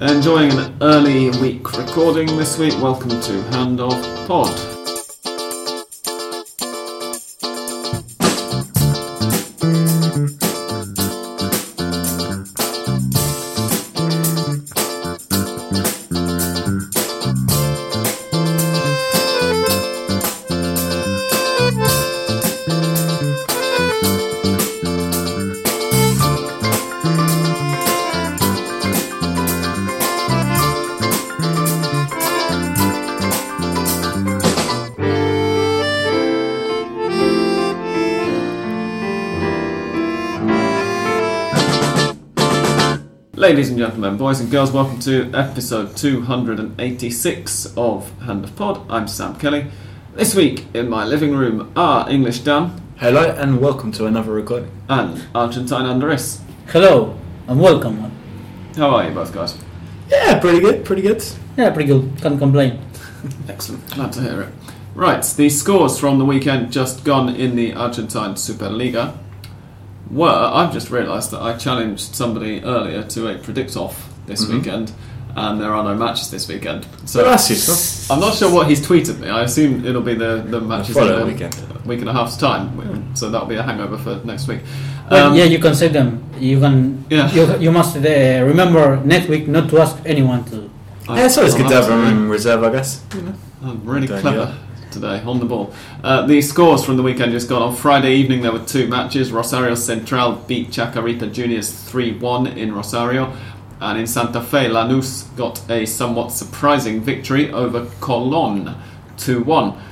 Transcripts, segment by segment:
Enjoying an early week recording this week. Welcome to Hand of Pod. Gentlemen, boys and girls, welcome to episode 286 of Hand of Pod. I'm Sam Kelly. This week in my living room are English Dan Hello and welcome to another recording. and Argentine Andres. Hello and welcome. man. How are you both guys? Yeah, pretty good, pretty good. Yeah, pretty good. Can't complain. Excellent. Glad to hear it. Right, the scores from the weekend just gone in the Argentine Superliga were. I've just realised that I challenged somebody earlier to a predict off this Mhm. weekend, and there are no matches this weekend. So So that's. I'm not sure what he's tweeted me. I assume it'll be the, the matches following in a weekend. week and a half's time. So that'll be a hangover for next week. Well, Um, yeah, you can save them. You can. Yeah. You, you must uh, remember next week not to ask anyone to. I- yeah, it's always good to have to, them in reserve, I guess. You know. I'm really Don't clever today on the ball. Uh, the scores from the weekend just gone on Friday evening. There were two matches. Rosario Central beat Chacarita Juniors 3 1 in Rosario. And in Santa Fe, Lanús got a somewhat surprising victory over Colón 2 1.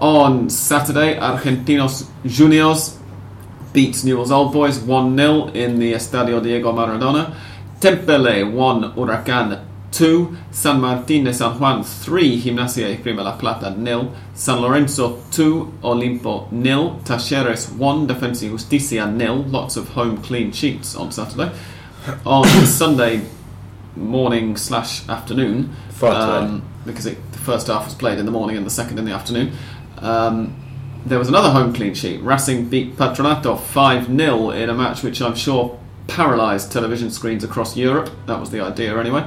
On Saturday, Argentinos Juniors beat Newell's Old Boys 1 0 in the Estadio Diego Maradona. Temperley won Huracan 2, San Martín de San Juan 3, Gimnasia y Esgrima La Plata 0, San Lorenzo 2, Olimpo 0, Talleres 1, Defensa y Justicia 0, lots of home clean sheets on Saturday. On Sunday morning slash afternoon, um, because it, the first half was played in the morning and the second in the afternoon. Um, there was another home clean sheet. Racing beat Patronato 5 0 in a match which I'm sure paralysed television screens across Europe. That was the idea anyway.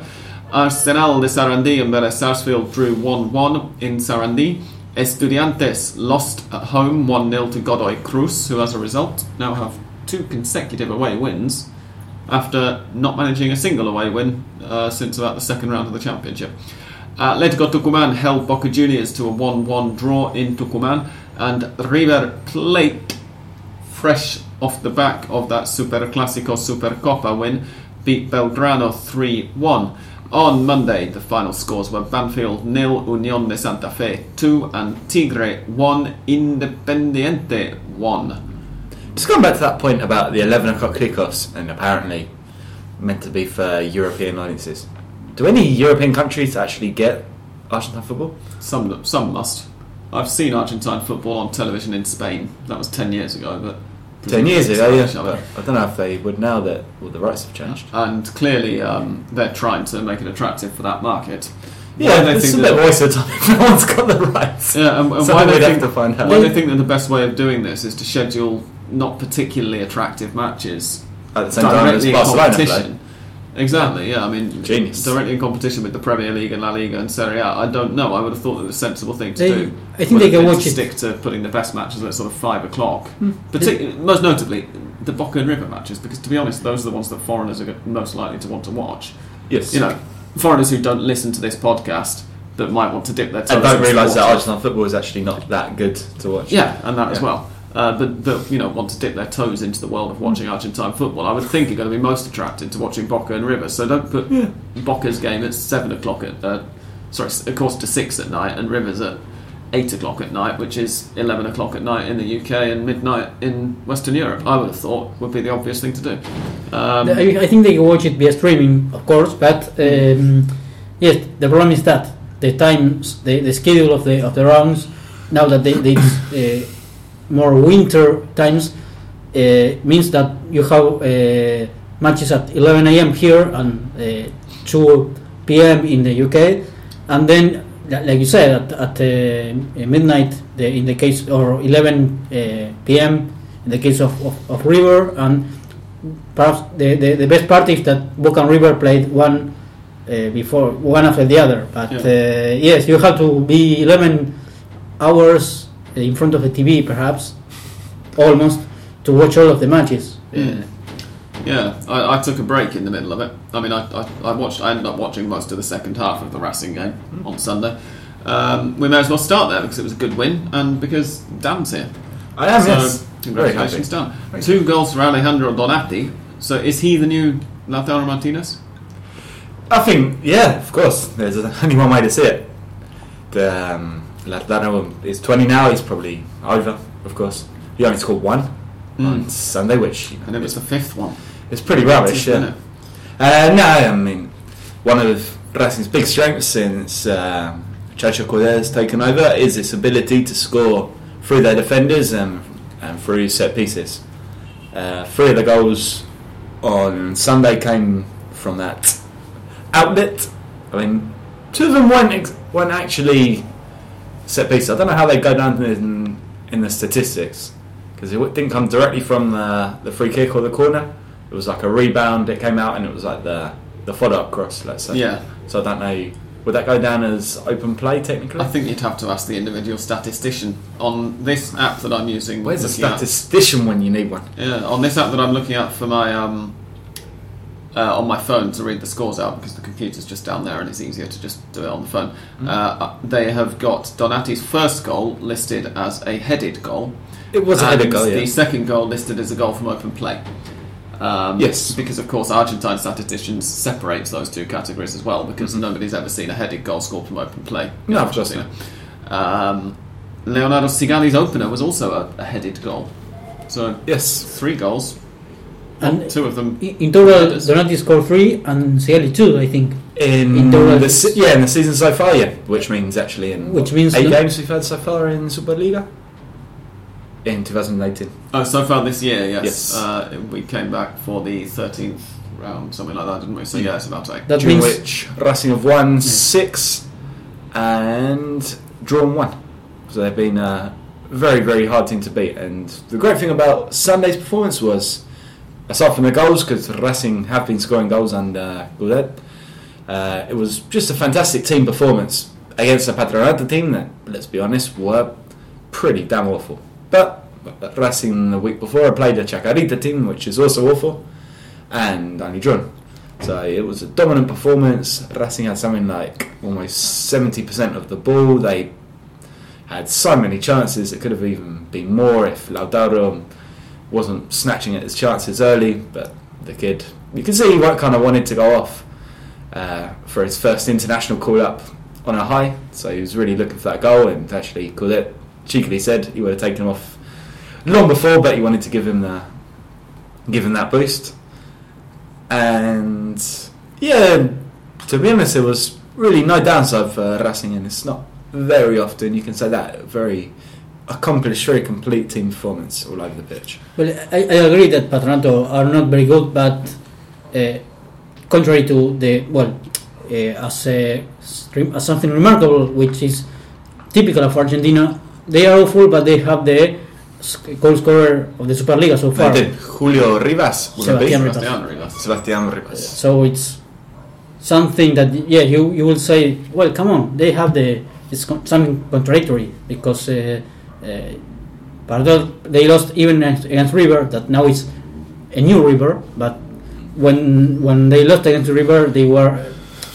Arsenal de Sarandí and Vélez Sarsfield drew 1 1 in Sarandí. Estudiantes lost at home 1 0 to Godoy Cruz, who as a result now have two consecutive away wins after not managing a single away win uh, since about the second round of the championship. Atletico Tucumán held Boca Juniors to a 1 1 draw in Tucumán, and River Plate, fresh off the back of that Super Clásico Supercopa win, beat Belgrano 3 1. On Monday, the final scores were Banfield nil, Unión de Santa Fe 2, and Tigre 1, Independiente 1. Just going back to that point about the 11 o'clock kickoffs and apparently meant to be for European audiences. Do any European countries actually get Argentine football? Some, some must. I've seen Argentine football on television in Spain. That was 10 years ago, but. 10 years ago, yeah. I don't know if they would now that all the rights have changed. And clearly, um, they're trying to make it attractive for that market. Yeah, they it's think that- bit of a waste of time no one's got the rights. Yeah, and, and So why they have think to find out. why they think that the best way of doing this is to schedule not particularly attractive matches At the same time as Barcelona play. Competition. Exactly. Yeah, I mean, Genius. directly in competition with the Premier League and La Liga and Serie A. I don't know. I would have thought that the sensible thing to They- do. I think would they have can watch to it. stick to putting the best matches at sort of five o'clock. Hmm. Partic- most notably, the Boca and River matches, because to be honest, those are the ones that foreigners are most likely to want to watch. Yes. You know, foreigners who don't listen to this podcast that might want to dip their toes. and don't realise that watching. Argentine football is actually not that good to watch. Yeah, and that as well. Uh, but that you know want to dip their toes into the world of watching Argentine football, I would think are going to be most attracted to watching Boca and River. So don't put Boca's game at seven o'clock at uh, sorry, a quarter to six at night, and Rivers at eight o'clock at night, which is eleven o'clock at night in the UK and midnight in Western Europe. I would have thought would be the obvious thing to do. Um, I, I think they can watch it via streaming, of course, but um, yes, the problem is that the times, the, the schedule of the of the rounds, now that they, they uh, more winter times, uh, means that you have uh, matches at 11 a.m. here and uh, 2 p.m. in the UK, and then, like you said, at, at uh, midnight, the, in the case or 11 uh, p.m. in the case of, of, of River, and perhaps the, the, the best part is that Boca and River played one uh, before one after the other. But Yeah. uh, yes, you have to be 11 hours in front of the TV, perhaps almost, to watch all of the matches. Uh, Yeah, I, I took a break in the middle of it. I mean, I, I, I watched. I ended up watching most of the second half of the Racing game on Sunday. Um, we may as well start there because it was a good win and because Dan's here. I am, so yes. Congratulations. Dan. Two goals for Alejandro Donatti. So is he the new Lautaro Martinez? I think, yeah, of course. There's only one way to see it. The, um, Lautaro is 20 now. He's probably over, of course. He only scored one on Mm. Sunday, which you know, And it was the fifth one. it's pretty rubbish. Isn't Yeah. it? Uh, no, I mean, one of Racing's big strengths since uh, Chacho Coudet's taken over is its ability to score through their defenders and, and through set pieces. Uh, three of the goals on Sunday came from that outlet. I mean, two of them weren't, ex- weren't actually set pieces. I don't know how they go down in, in the statistics because it didn't come directly from the, the free kick or the corner. It was like a rebound. It came out and it was like the the follow up cross. Let's say. Yeah. So I don't know. Would that go down as open play technically? I think you'd have to ask the individual statistician on this app that I'm using. Where's the looking at- statistician when you need one? Yeah, on this app that I'm looking at for my um, uh, on my phone to read the scores out because the computer's just down there and it's easier to just do it on the phone. Mm. Uh, they have got Donatti's first goal listed as a headed goal. It was a headed goal. yeah. The second goal listed as a goal from open play. Um, Yes. because of course Argentine statisticians separates those two categories as well because nobody's ever seen a headed goal scored from open play. in I've just seen it. Um, Leonardo Sigali's opener was also a, a headed goal. So Yes. three goals, and two of them. in in total, Donatti scored three and Sigali two, I think. In, In total- the se- yeah, in the season so far, yeah, which means actually in Which what, means eight no- games we've had so far in Superliga in 2018. Oh, so far this year, yes. Yes. Uh, we came back for the 13th round, something like that, didn't we? So, yeah, it's about eight. That during means which Racing have won six and drawn one. So they've been a very, very hard team to beat. And the great thing about Sunday's performance was, aside from the goals, because Racing have been scoring goals under Coudet, uh, it was just a fantastic team performance against a Patronato team that, let's be honest, were pretty damn awful. But Racing the week before I played a Chacarita team, which is also awful, and only drawn. So it was a dominant performance. Racing had something like almost 70% of the ball. They had so many chances. It could have even been more if Lautaro wasn't snatching at his chances early. But the kid, you can see he kind of wanted to go off uh, for his first international call up on a high. So he was really looking for that goal. And actually, Coudet cheekily said he would have taken him off long before, but he wanted to give him the give him that boost. And yeah, to be honest, there was really no downside for Racing, and it's not very often you can say that very accomplished, very complete team performance all over the pitch. Well, I, I agree that Patronato are not very good, but uh, contrary to the well, uh, as, a, as something remarkable, which is typical of Argentina, they are awful, but they have the sc- goal scorer of the Superliga so far. They did. Julio Rivas, would it be? Sebastián Ribas. Sebastián Ribas. Sebastián Ribas. So it's something that yeah, you you will say, well, come on, they have the it's con- something contradictory because uh, uh, Pardot, they lost even against against River, that now is a new River, but when when they lost against River, they were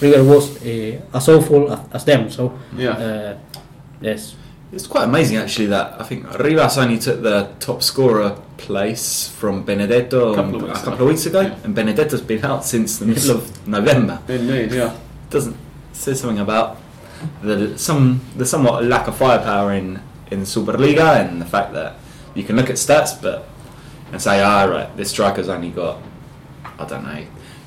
River was uh, as awful as, as them. So Yeah. uh, yes, It's quite amazing actually that I think Ribas only took the top scorer place from Benedetto A couple of weeks couple ago. of weeks ago, Yeah. and Benedetto's been out since the middle of November. Indeed, yeah. Doesn't say something about the some the somewhat lack of firepower in in the Superliga and the fact that you can look at stats but and say, ah, right, this striker's only got I don't know.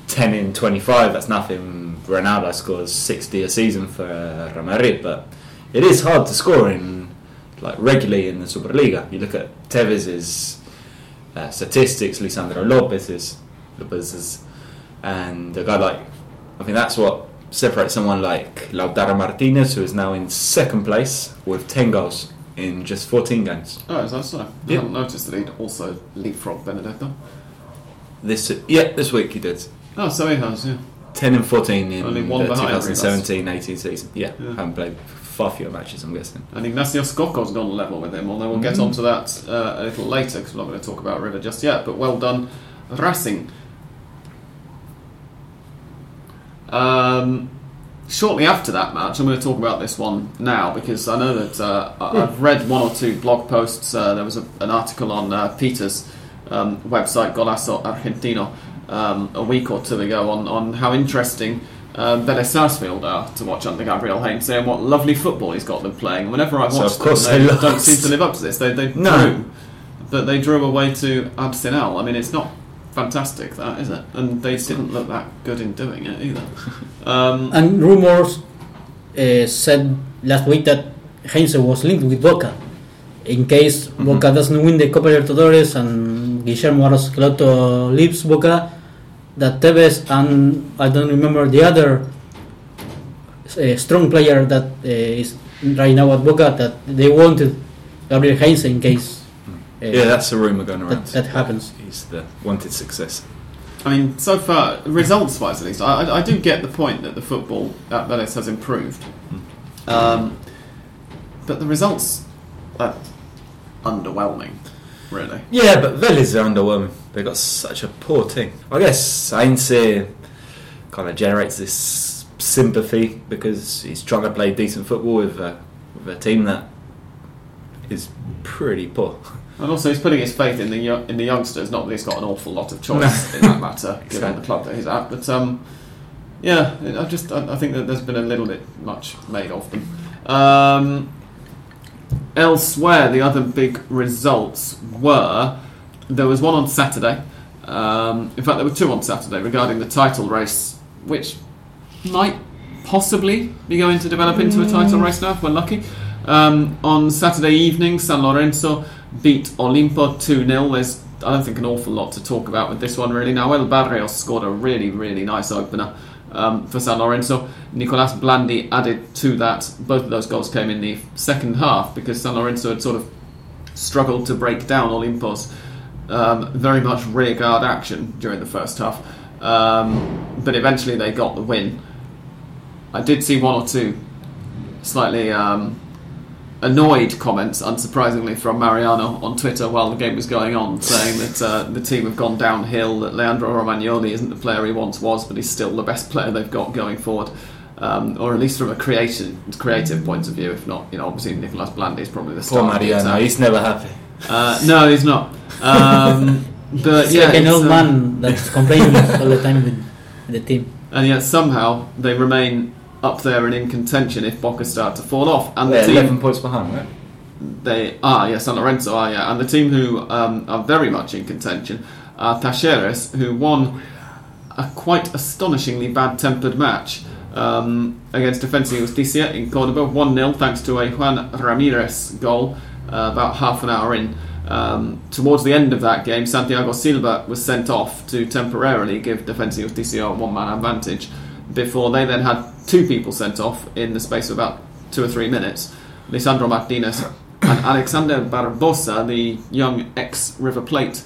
10 in 25, that's nothing. Ronaldo scores 60 a season for uh, but it is hard to score in like regularly in the Superliga. You look at Tevez's uh, statistics, Lisandro Lopez's, Lopez's, and a guy like I think that's what separates someone like Lautaro Martinez, who is now in second place with 10 goals in just 14 games. Oh, is that so? I Yeah. hadn't noticed that he'd also leapfrogged Benedetto. This yeah, this week he did. Oh, so he has, yeah. 10 and 14 in Only one the behind 2017-18 season. Yeah, Yeah. haven't played far fewer matches, I'm guessing. And Ignacio Scocco's gone level with him, although we'll get Mhm. onto that uh, a little later because we're not going to talk about River just yet. But well done, Racing. Um, shortly after that match, I'm going to talk about this one now because I know that uh, I've read one or two blog posts. Uh, there was a, an article on uh, Peter's um, website, Golazo Argentino, um, a week or two ago on, on how interesting uh, Vélez Sarsfield are to watch under Gabriel Heinze and what lovely football he's got them playing. Whenever I So, watch of course them, they, they don't seem to live up to this. They, they No. drew, but they drew away to Arsenal. I mean, it's not fantastic, that is it? And they didn't look that good in doing it either. Um, And rumors uh, said last week that Heinze was linked with Boca. In case Mm-hmm. Boca doesn't win the Copa Libertadores and Guillermo Barros Schelotto leaves Boca, that Tevez and I don't remember the other uh, strong player that uh, is right now at Boca that they wanted Gabriel Heinze in case Yeah, that's a rumour going around. that, that happens. He's the wanted success. I mean, so far, results wise at least, I, I, I do get the point that the football at Vélez has improved. Um, but the results are underwhelming, really. Yeah, but Vélez are underwhelming. They've got such a poor team. I guess Heinze kind of generates this sympathy because he's trying to play decent football with a, with a team that is pretty poor. And also, he's putting his faith in the yo- in the youngsters. Not that he's got an awful lot of choice in that matter, given the club that he's at. But um, yeah, I just I, I think that there's been a little bit much made of them. Um, elsewhere, the other big results were there was one on Saturday. Um, in fact, there were two on Saturday regarding the title race, which might possibly be going to develop into a title race now if we're lucky. Um, on Saturday evening, San Lorenzo beat Olimpo 2 0. There's, I don't think, an awful lot to talk about with this one, really. Nahuel Barrios scored a really, really nice opener um, for San Lorenzo. Nicolas Blandi added to that. Both of those goals came in the second half because San Lorenzo had sort of struggled to break down Olimpo's um, very much rearguard action during the first half. Um, but eventually they got the win. I did see one or two slightly um, annoyed comments, unsurprisingly, from Mariano on Twitter while the game was going on, saying that uh, the team have gone downhill, that Leandro Romagnoli isn't the player he once was, but he's still the best player they've got going forward. Um, or at least from a creation, creative point of view, if not, you know, obviously Nicolas Blandi is probably the Poor star. of the Mariano, he's never happy. Uh, no, he's not. Um, but It's yeah, like an old uh, man that's complaining all the time with the team. and yet somehow they remain up there and in contention if Boca start to fall off. And They're the team, 11 points behind, right? they are, yeah, San Lorenzo are, yeah, and the team who um, are very much in contention are Talleres, who won a quite astonishingly bad-tempered match um, against Defensa Justicia in Cordoba, 1-0 thanks to a Juan Ramirez goal uh, about half an hour in. Um, towards the end of that game, Santiago Silva was sent off to temporarily give Defensa Justicia a one-man advantage before they then had two people sent off in the space of about two or three minutes. Lisandro Martinez and Alexander Barboza, the young ex River Plate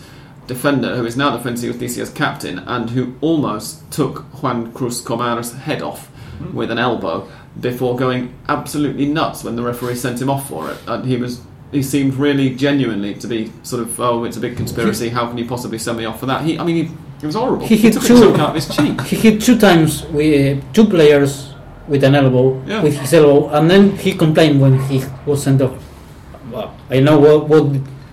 defender who is now y Justicia's captain and who almost took Juan Cruz Komar's head off hmm. with an elbow before going absolutely nuts when the referee sent him off for it. And he was he seemed really genuinely to be sort of oh it's a big conspiracy how can you possibly send me off for that he I mean he, it was horrible He hit took two- chunk out of his cheek He hit two times with uh, two players with an elbow, Yeah. with his elbow, and then he complained when he was sent off. Well, I know what, what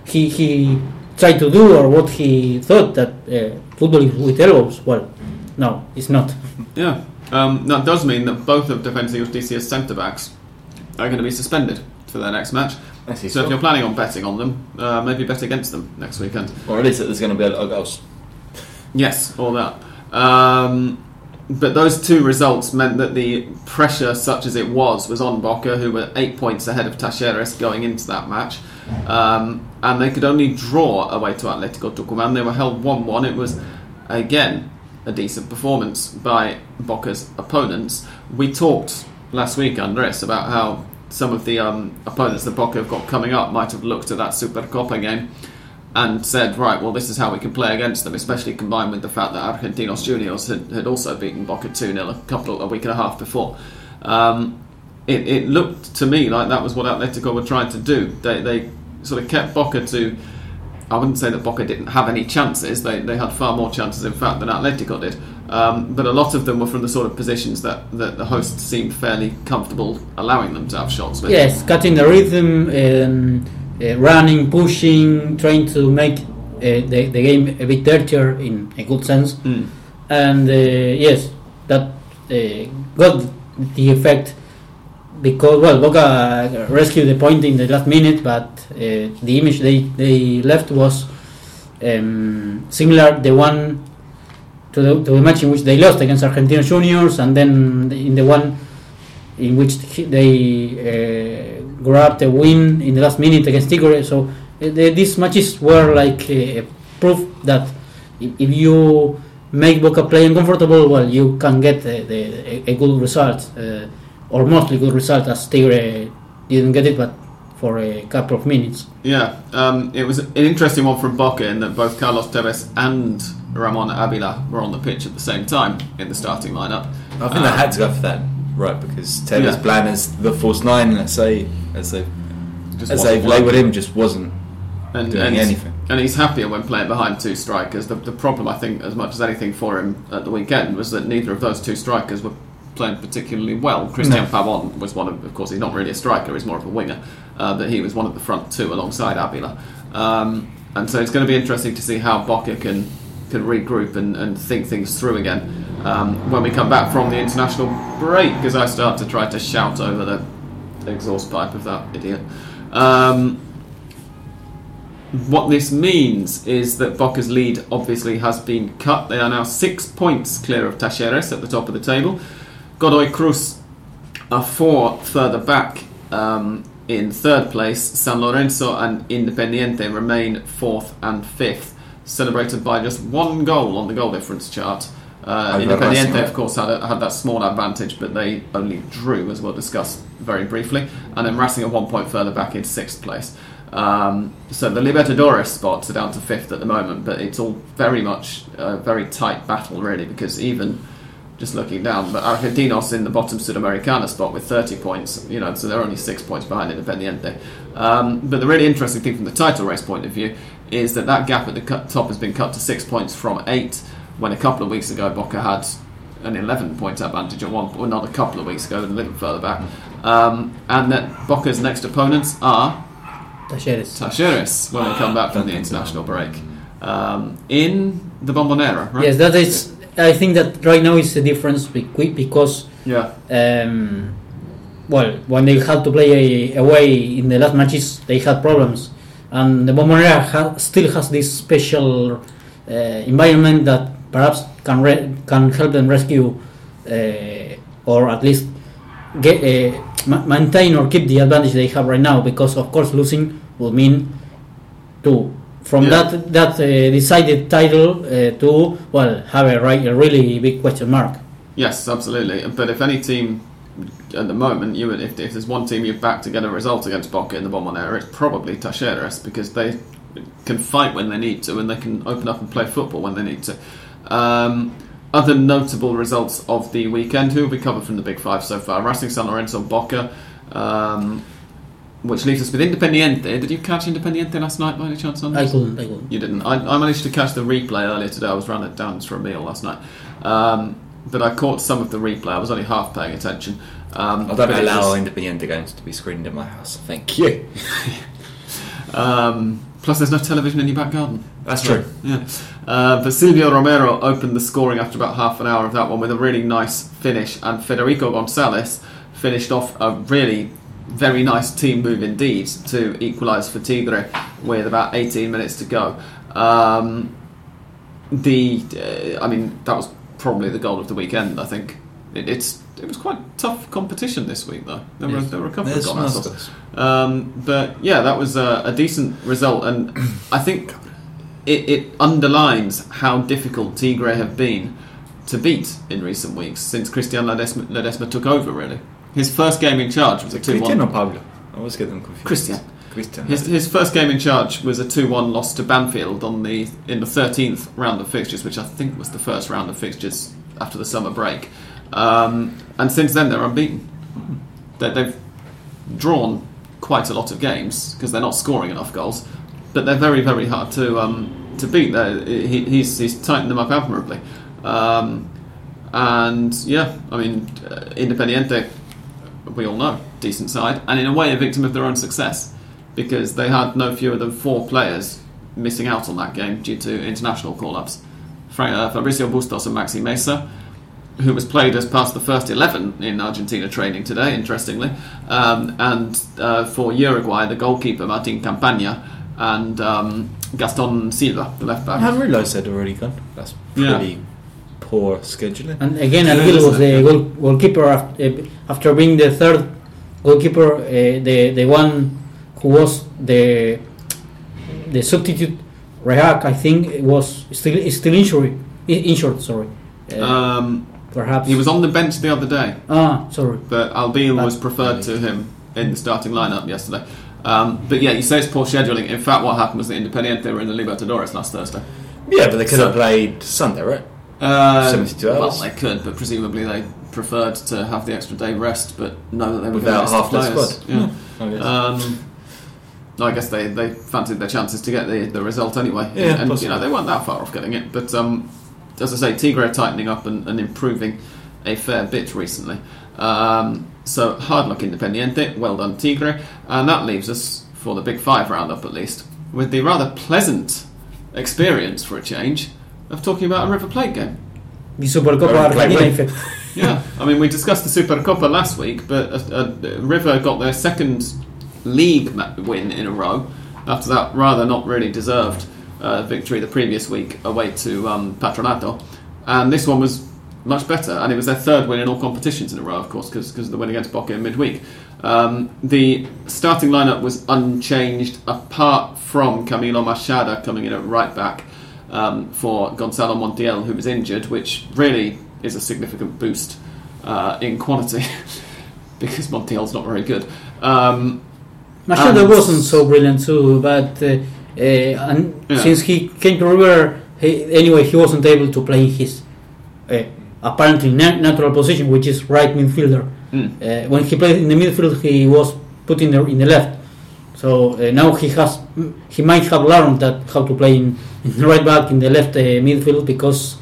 he he tried to do or what he thought that uh, football is with elbows. Well, no, it's not. Yeah, um, that does mean that both of Defensa y Justicia's centre backs are going to be suspended for their next match. That's his So if you're planning on betting on them, uh, maybe bet against them next weekend. Or at least that there's going to be a lot of goals. Yes, all that. Um, but those two results meant that the pressure, such as it was, was on Boca, who were eight points ahead of Talleres going into that match. Um, and they could only draw away to Atletico Tucumán. They were held 1 1. It was, again, a decent performance by Boca's opponents. We talked last week, Andres, about how some of the um, opponents that Boca have got coming up might have looked at that Supercopa game and said, right, well, this is how we can play against them, especially combined with the fact that Argentinos Juniors had, had also beaten Boca 2 0 a couple a week and a half before. Um, it, it looked to me like that was what Atletico were trying to do. They, they sort of kept Boca to. I wouldn't say that Boca didn't have any chances. They, they had far more chances, in fact, than Atletico did. Um, but a lot of them were from the sort of positions that, that the hosts seemed fairly comfortable allowing them to have shots with. Yes, cutting the rhythm, um, running, pushing, trying to make uh, the, the game a bit dirtier in a good sense. Mm. And uh, yes, that uh, got the effect because well, Boca rescued the point in the last minute, but uh, the image they, they left was um, similar the one to the, to the match in which they lost against Argentinos Juniors, and then in the one in which they uh, grabbed a win in the last minute against Tigre. So uh, the, these matches were like uh, proof that if, if you make Boca play uncomfortable, well, you can get the, the, a, a good result, uh, or mostly good result, as Tigre didn't get it, but for a couple of minutes. Yeah, um, it was an interesting one from Boca in that both Carlos Tevez and Ramon Abila were on the pitch at the same time in the starting lineup. I think they had to go for that, right? Because Tevez Yeah. Blan as the false nine, let's say, as they Just as they've labelled him, just wasn't and, doing and, anything. and he's happier when playing behind two strikers. The, the problem, I think, as much as anything for him at the weekend was that neither of those two strikers were playing particularly well. Christian No. Pavon was one of, of course, he's not really a striker; he's more of a winger. Uh, but he was one of the front two alongside Abila, um, and so it's going to be interesting to see how Boca can can regroup and, and think things through again um, when we come back from the international break. Because I start to try to shout over the exhaust pipe of that idiot. Um, what this means is that Boca's lead obviously has been cut. They are now six points clear of Talleres at the top of the table. Godoy Cruz are four further back um, in third place. San Lorenzo and Independiente remain fourth and fifth, celebrated by just one goal on the goal difference chart. Uh, Independiente, of course, had, a, had that small advantage, but they only drew, as we'll discuss very briefly. And then Racing are one point further back in sixth place. Um, so the Libertadores spots are down to fifth at the moment, but it's all very much a very tight battle, really, because even just looking down, but Argentinos in the bottom Sudamericana spot with 30 points, you know, so they're only six points behind Independiente. Um, but the really interesting thing from the title race point of view is that that gap at the top has been cut to six points from eight, when a couple of weeks ago Boca had an 11 point advantage at one point, well, not a couple of weeks ago, but a little further back. Um, and that Boca's next opponents are Talleres. Talleres when we come back from the international break. Um, in the Bombonera, right? Yes, that is. I think that right now is the difference bequi- because Yeah. um, well, when they had to play away in the last matches, they had problems, and the Bombonera ha- still has this special uh, environment that perhaps can re- can help them rescue uh, or at least get uh, ma- maintain or keep the advantage they have right now. Because of course, losing will mean to from Yeah. that that uh, decided title uh, to well have a, right, a really big question mark. Yes, absolutely. But if any team at the moment, you would, if, if there's one team you've backed to get a result against Boca in the Bombonera, it's probably Talleres because they can fight when they need to and they can open up and play football when they need to. Um, other notable results of the weekend, who have we covered from the Big Five so far? Racing San Lorenzo, Boca, um, which leaves us with Independiente. Did you catch Independiente last night by any chance? On I this? couldn't. I couldn't. You didn't. I, I managed to catch the replay earlier today. I was running down for a meal last night, um, but I caught some of the replay. I was only half paying attention. Um, I but don't it allow was- Independiente games to be screened in my house. Thank you. um, plus, there's no television in your back garden. That's true. Yeah. Uh, but Silvio Romero opened the scoring after about half an hour of that one with a really nice finish, and Federico Gonzalez finished off a really very nice team move indeed to equalise for Tigre with about 18 minutes to go. Um, the, uh, I mean, that was probably the goal of the weekend. I think it, it's it was quite tough competition this week though. There were there were a couple There's of Um, but yeah, that was a, a decent result, and I think it, it underlines how difficult Tigre have been to beat in recent weeks since Christian Ledesma, Ledesma took over. Really, his first game in charge was a two Christian or one. Pablo? I always get them confused. Christian. Christian. His, his first game in charge was a 2-1 loss to Banfield on the in the 13th round of fixtures, which I think was the first round of fixtures after the summer break. Um, and since then, they're unbeaten. They, they've drawn quite a lot of games because they're not scoring enough goals, but they're very, very hard to um, to beat. He, he's, he's tightened them up admirably. Um, and yeah, I mean, uh, Independiente, we all know, decent side, and in a way, a victim of their own success because they had no fewer than four players missing out on that game due to international call ups. Uh, Fabricio Bustos and Maxi Mesa, who was played as part of the first 11 in Argentina training today, interestingly, um, and uh, for Uruguay, the goalkeeper Martin Campaña and um, Gaston Silva, the left I back. hadn't realised they'd already gone. That's Yeah. pretty poor scheduling. And again, Yeah, Albil was isn't it? the goal, goalkeeper after, after being the third goalkeeper, uh, the the one who was the the substitute. Rehak, I think, was still still injury injured. Sorry, uh, Um, perhaps he was on the bench the other day. Ah, sorry. but Albil was preferred to him in the starting lineup yesterday. Um, but yeah, you say it's poor scheduling. In fact, what happened was that Independiente were in the Libertadores last Thursday. Yeah, but they could So- have played Sunday, right? Uh, 72 Well, they could, but presumably they preferred to have the extra day rest, but know that they were Without going to half the players. squad. Yeah. I guess. Um, I guess they, they fancied their chances to get the, the result anyway. Yeah, and you know they weren't that far off getting it. But um, as I say, Tigre are tightening up and, and improving a fair bit recently. Um, so hard luck Independiente, well done Tigre, and that leaves us for the Big Five roundup at least with the rather pleasant experience for a change of talking about a River Plate game. The Supercopa Very Argentina Yeah, I mean, we discussed the Supercopa last week, but uh, uh, River got their second league win in a row after that rather not really deserved uh, victory the previous week away to um, Patronato. And this one was much better, and it was their third win in all competitions in a row, of course, because of the win against Boca in midweek. Um, the starting lineup was unchanged apart from Camilo Mayada coming in at right back um, for Gonzalo Montiel, who was injured, which really is a significant boost uh, in quantity because Montiel's not very good. Um, Mayada wasn't so brilliant too, but uh, and Yeah. since he came to River, he, anyway, he wasn't able to play his uh, apparently na- natural position, which is right midfielder. mm. Uh, when he played in the midfield, he was put in the in the left. So uh, now he has he might have learned that how to play in, in the right back in the left uh, midfield because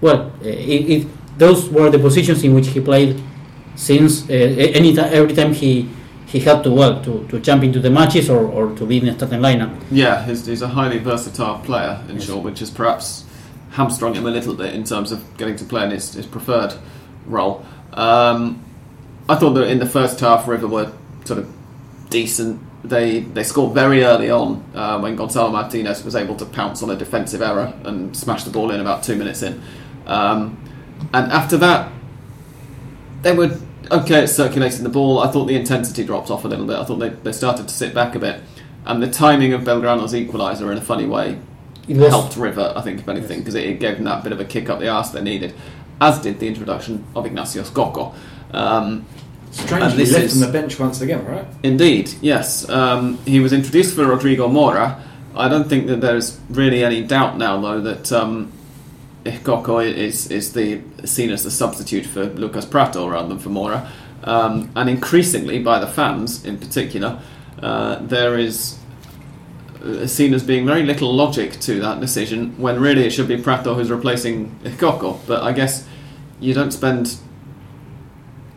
well uh, it, it, those were the positions in which he played since uh, any ti- every time he he had to well to, to jump into the matches or, or to be in the starting lineup. Yeah, he's, he's a highly versatile player, in Yes. short, which has perhaps hamstrung him a little bit in terms of getting to play in his, his preferred role. Um, I thought that in the first half, River were sort of decent. They they scored very early on uh, when Gonzalo Martinez was able to pounce on a defensive error and smash the ball in about two minutes in. Um, and after that, they were okay at circulating the ball. I thought the intensity dropped off a little bit. I thought they, they started to sit back a bit. And the timing of Belgrano's equaliser in a funny way It was helped River, I think, if anything, because it, it gave them that bit of a kick up the arse they needed, as did the introduction of Ignacio Scocco. Um, Strangely and this left is- on the bench once again, right? Indeed, yes. Um, he was introduced for Rodrigo Mora. I don't think that there's really any doubt now, though, that um, Scocco is is the seen as the substitute for Lucas Pratto rather than for Mora, um, and increasingly by the fans in particular, uh, there is uh, seen as being very little logic to that decision when really it should be Pratto who's replacing Scocco. But I guess you don't spend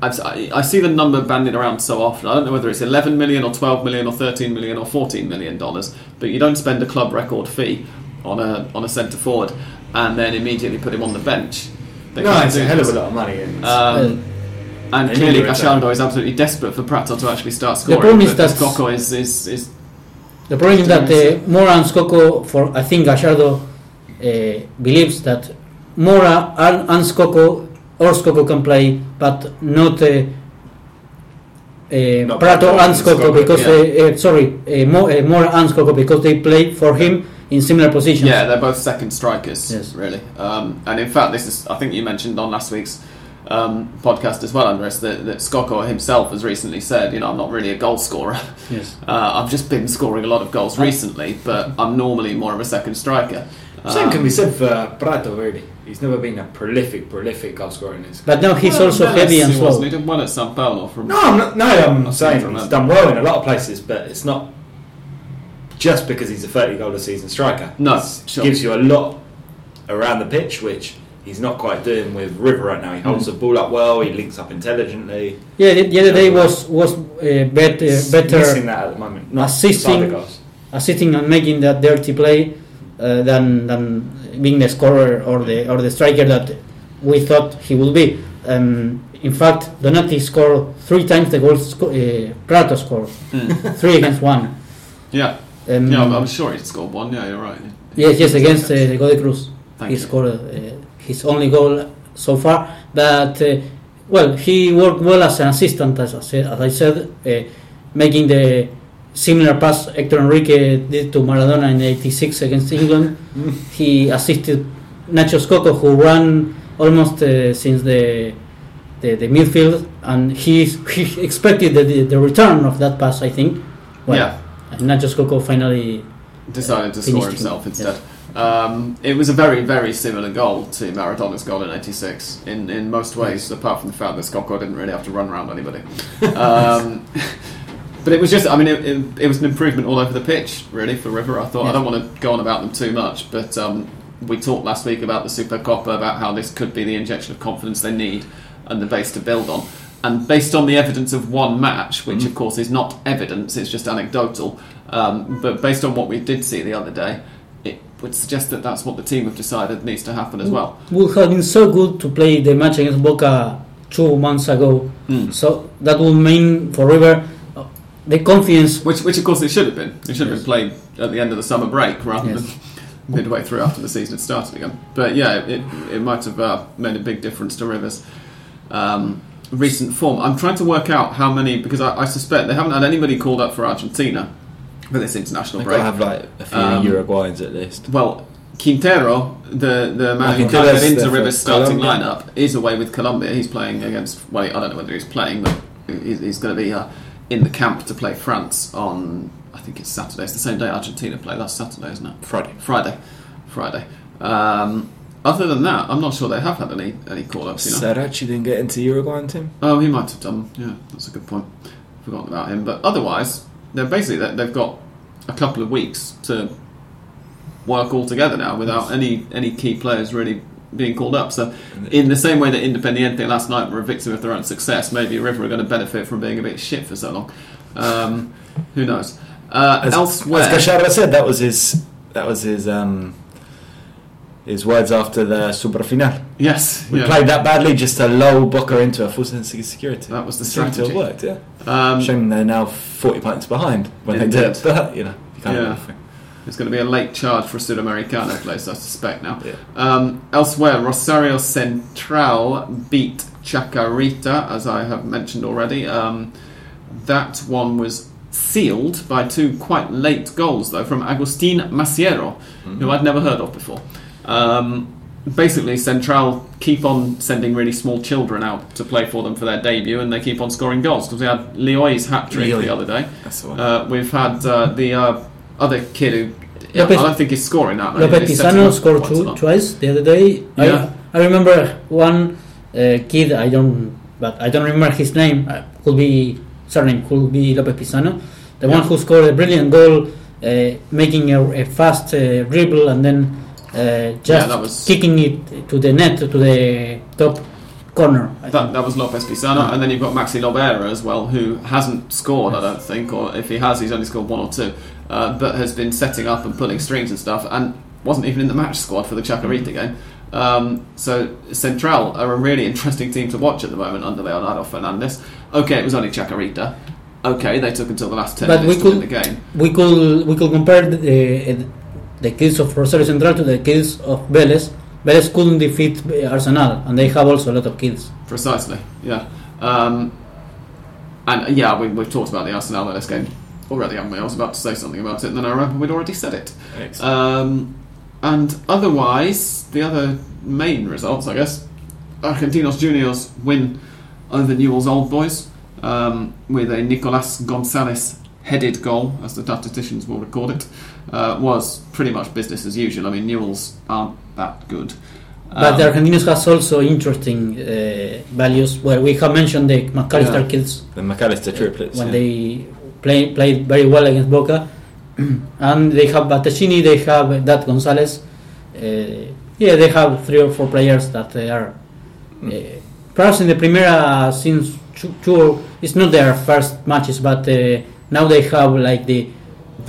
I've, I see the number bandied around so often. I don't know whether it's 11 million or 12 million or 13 million or 14 million dollars, but you don't spend a club record fee on a on a centre forward and then immediately put him on the bench. They No, it's a hell of a lot of money. And Um, and They clearly, need. Gallardo is absolutely desperate for Pratto to actually start scoring. The problem is that- Scocco is, is, is The problem is that uh, Mora and Scocco, for I think Gallardo uh, believes that Mora and, and Scocco or Scocco can play, but not uh, uh, Not Pratto Pratto and and Scocco Scocco, because uh, uh, sorry, uh, uh, Mora and Scocco because they play for him in similar positions. Yeah, they're both second strikers, Yes. really. Um, and in fact, this is I think you mentioned on last week's um, podcast as well, Andres, that, that Scocco himself has recently said, you know, I'm not really a goal scorer. Yes. Uh, I've just been scoring a lot of goals recently, but I'm normally more of a second striker. Same can Um, be said for Pratto, really. He's never been a prolific, prolific goal scorer in his But now he's well, also heavy and he slow. wasn't. He did well at Sao Paulo from. No, I'm not, no, I'm I saying seem he's done well in a lot of places, but it's not just because he's a 30 goal a season striker. No, sure. gives you a lot around the pitch, which he's not quite doing with River right now. He holds Hmm. the ball up well, he links up intelligently. Yeah, the, the other day was was uh, better He's better missing that at the moment. Not assisting- beside the goals. assisting and making that dirty play uh, than than being the scorer or the or the striker that we thought he would be. Um, in fact, Donatti scored three times the goals sco- uh, Pratto scored, Mm. three against one. Yeah, Um, yeah, I'm, I'm sure he scored one. Yeah, you're right. Yes, yes, against uh, the Godoy Cruz. Thank he you. scored uh, his only goal so far. But uh, well, he worked well as an assistant, as I said, as I said uh, making the similar pass Hector Enrique did to Maradona in '86 against England. he assisted Nacho Scocco, who ran almost uh, since the, the the midfield, and he he expected the, the, the return of that pass. I think. Well, yeah, and Nacho Scocco finally. decided to score him, himself yes. instead. Um, it was a very, very similar goal to Maradona's goal in '86 in in most ways, apart from the fact that Scocco didn't really have to run around anybody. Um, but it was just, I mean, it, it, it was an improvement all over the pitch, really, for River. I thought I don't want to go on about them too much, but um, we talked last week about the Super Copa, about how this could be the injection of confidence they need and the base to build on. And based on the evidence of one match, which of course is not evidence, it's just anecdotal, um, but based on what we did see the other day, it would suggest that that's what the team have decided needs to happen as well. would have been so good to play the match against Boca two months ago. Mm. So that would mean for River uh, the confidence. Which, which of course it should have been. It should have Yes. been played at the end of the summer break rather Yes. than midway through after the season had started again. But yeah, it, it might have uh, made a big difference to Rivers' um, recent form. I'm trying to work out how many because I, I suspect they haven't had anybody called up for Argentina for this international They've break. to have like a few Um, Uruguayans at least. Well, Quintero, the the man who got into Rivers' starting lineup, is away with Colombia. He's playing against. Well, I don't know whether he's playing, but he's, he's going to be uh, in the camp to play France on. I think it's Saturday. It's the same day Argentina play. That's Saturday, isn't it? Friday. Friday, Friday. Um, other than that, I'm not sure they have had any any call ups. You know. Saracchi didn't get into Uruguayan team. Oh, he might have done. Yeah, that's a good point. Forgotten about him. But otherwise, they're basically they- they've got a couple of weeks to work all together now without any any key players really being called up. So, in the same way that Independiente last night were a victim of their own success, maybe River are going to benefit from being a bit shit for so long. Um, who knows? Uh, As, elsewhere, as Gallardo said, that was his. That was his. Um, his words after the Super Final. yes, We yeah. played that badly just to lull Boca into a full sense of security. That was the It seemed to have strategy. worked, yeah. Um, Shame they're now 40 points behind when they did Indeed. it, but you know, you can't Yeah. do. There's going to be a late charge for a Sudamericano place, I suspect now. Yeah. Um, elsewhere, Rosario Central beat Chacarita, as I have mentioned already. Um, that one was sealed by two quite late goals, though, from Agustin Maciero, who I'd never heard of before. Um, basically, Central keep on sending really small children out to play for them for their debut, and they keep on scoring goals. Because we had Leoy's hat trick Leoy. the other day. That's the one. Uh, we've had uh, the uh, other kid who. Yeah, Lopez- I don't think he's scoring that many. Lopez He's Pisano scored two, twice the other day. Yeah. I, I remember one uh, kid. I don't, but I don't remember his name. Uh, could be surname. Could be Lopez Pisano, the Yeah. one who scored a brilliant goal, uh, making a, a fast uh, dribble and then uh, just that was- kicking it to the net to the top corner. I That, think. that was Lopez Pisano, and then you've got Maxi Lovera as well, who hasn't scored, I don't think, or if he has, he's only scored one or two, uh, but has been setting up and pulling strings and stuff, and wasn't even in the match squad for the Chacarita game. Um, so Central are a really interesting team to watch at the moment under Leonardo Fernandez. Okay, it was only Chacarita. Okay, they took until the last ten But minutes we to win could- the game. we could we could compare the the kids of Rosario Central to the kids of Vélez. Vélez couldn't defeat Arsenal, and they have also a lot of kids. Precisely, yeah. Um, and yeah, we, we've talked about the Arsenal Vélez game already, haven't we? I was about to say something about it, and then I remember we'd already said it. Um, and otherwise, the other main results, I guess, Argentinos Juniors win over Newell's Old Boys um, with a Nicolas Gonzalez headed goal, as the statisticians will record it, uh, was pretty much business as usual. I mean, Newell's aren't that good. But Um, the Argentinos has also interesting uh, values where we have mentioned the McAllister Yeah. kids The McAllister triplets. when yeah. they play played very well against Boca, and they have Battagini, they have that Gonzalez. Uh, yeah, they have three or four players that they are uh, perhaps in the Primera since two, two it's not their first matches, but uh, now they have like the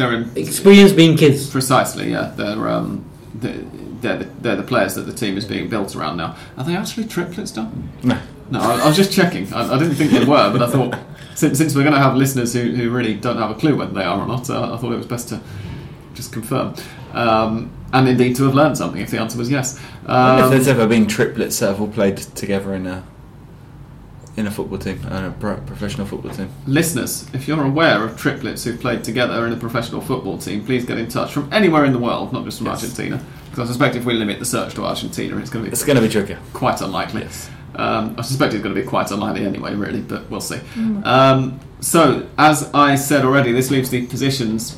they're in, experience being kids. Precisely, yeah. They're um, they're, they're, the, they're the players that the team is being built around now. Are they actually triplets, Don? No. No, I, I was just checking. I, I didn't think they were, but I thought since, since we're going to have listeners who, who really don't have a clue whether they are or not, uh, I thought it was best to just confirm. Um, and indeed to have learned something if the answer was yes. I wonder if Um, there's ever been triplets that have all played together in a in a football team, uh, a pro- professional football team. Listeners, if you're aware of triplets who've played together in a professional football team, please get in touch from anywhere in the world, not just from Yes. Argentina. Because I suspect if we limit the search to Argentina, it's going to be It's going to be tricky. quite unlikely. Yes. Um, I suspect it's going to be quite unlikely anyway, really, but we'll see. Um, so, as I said already, this leaves the positions.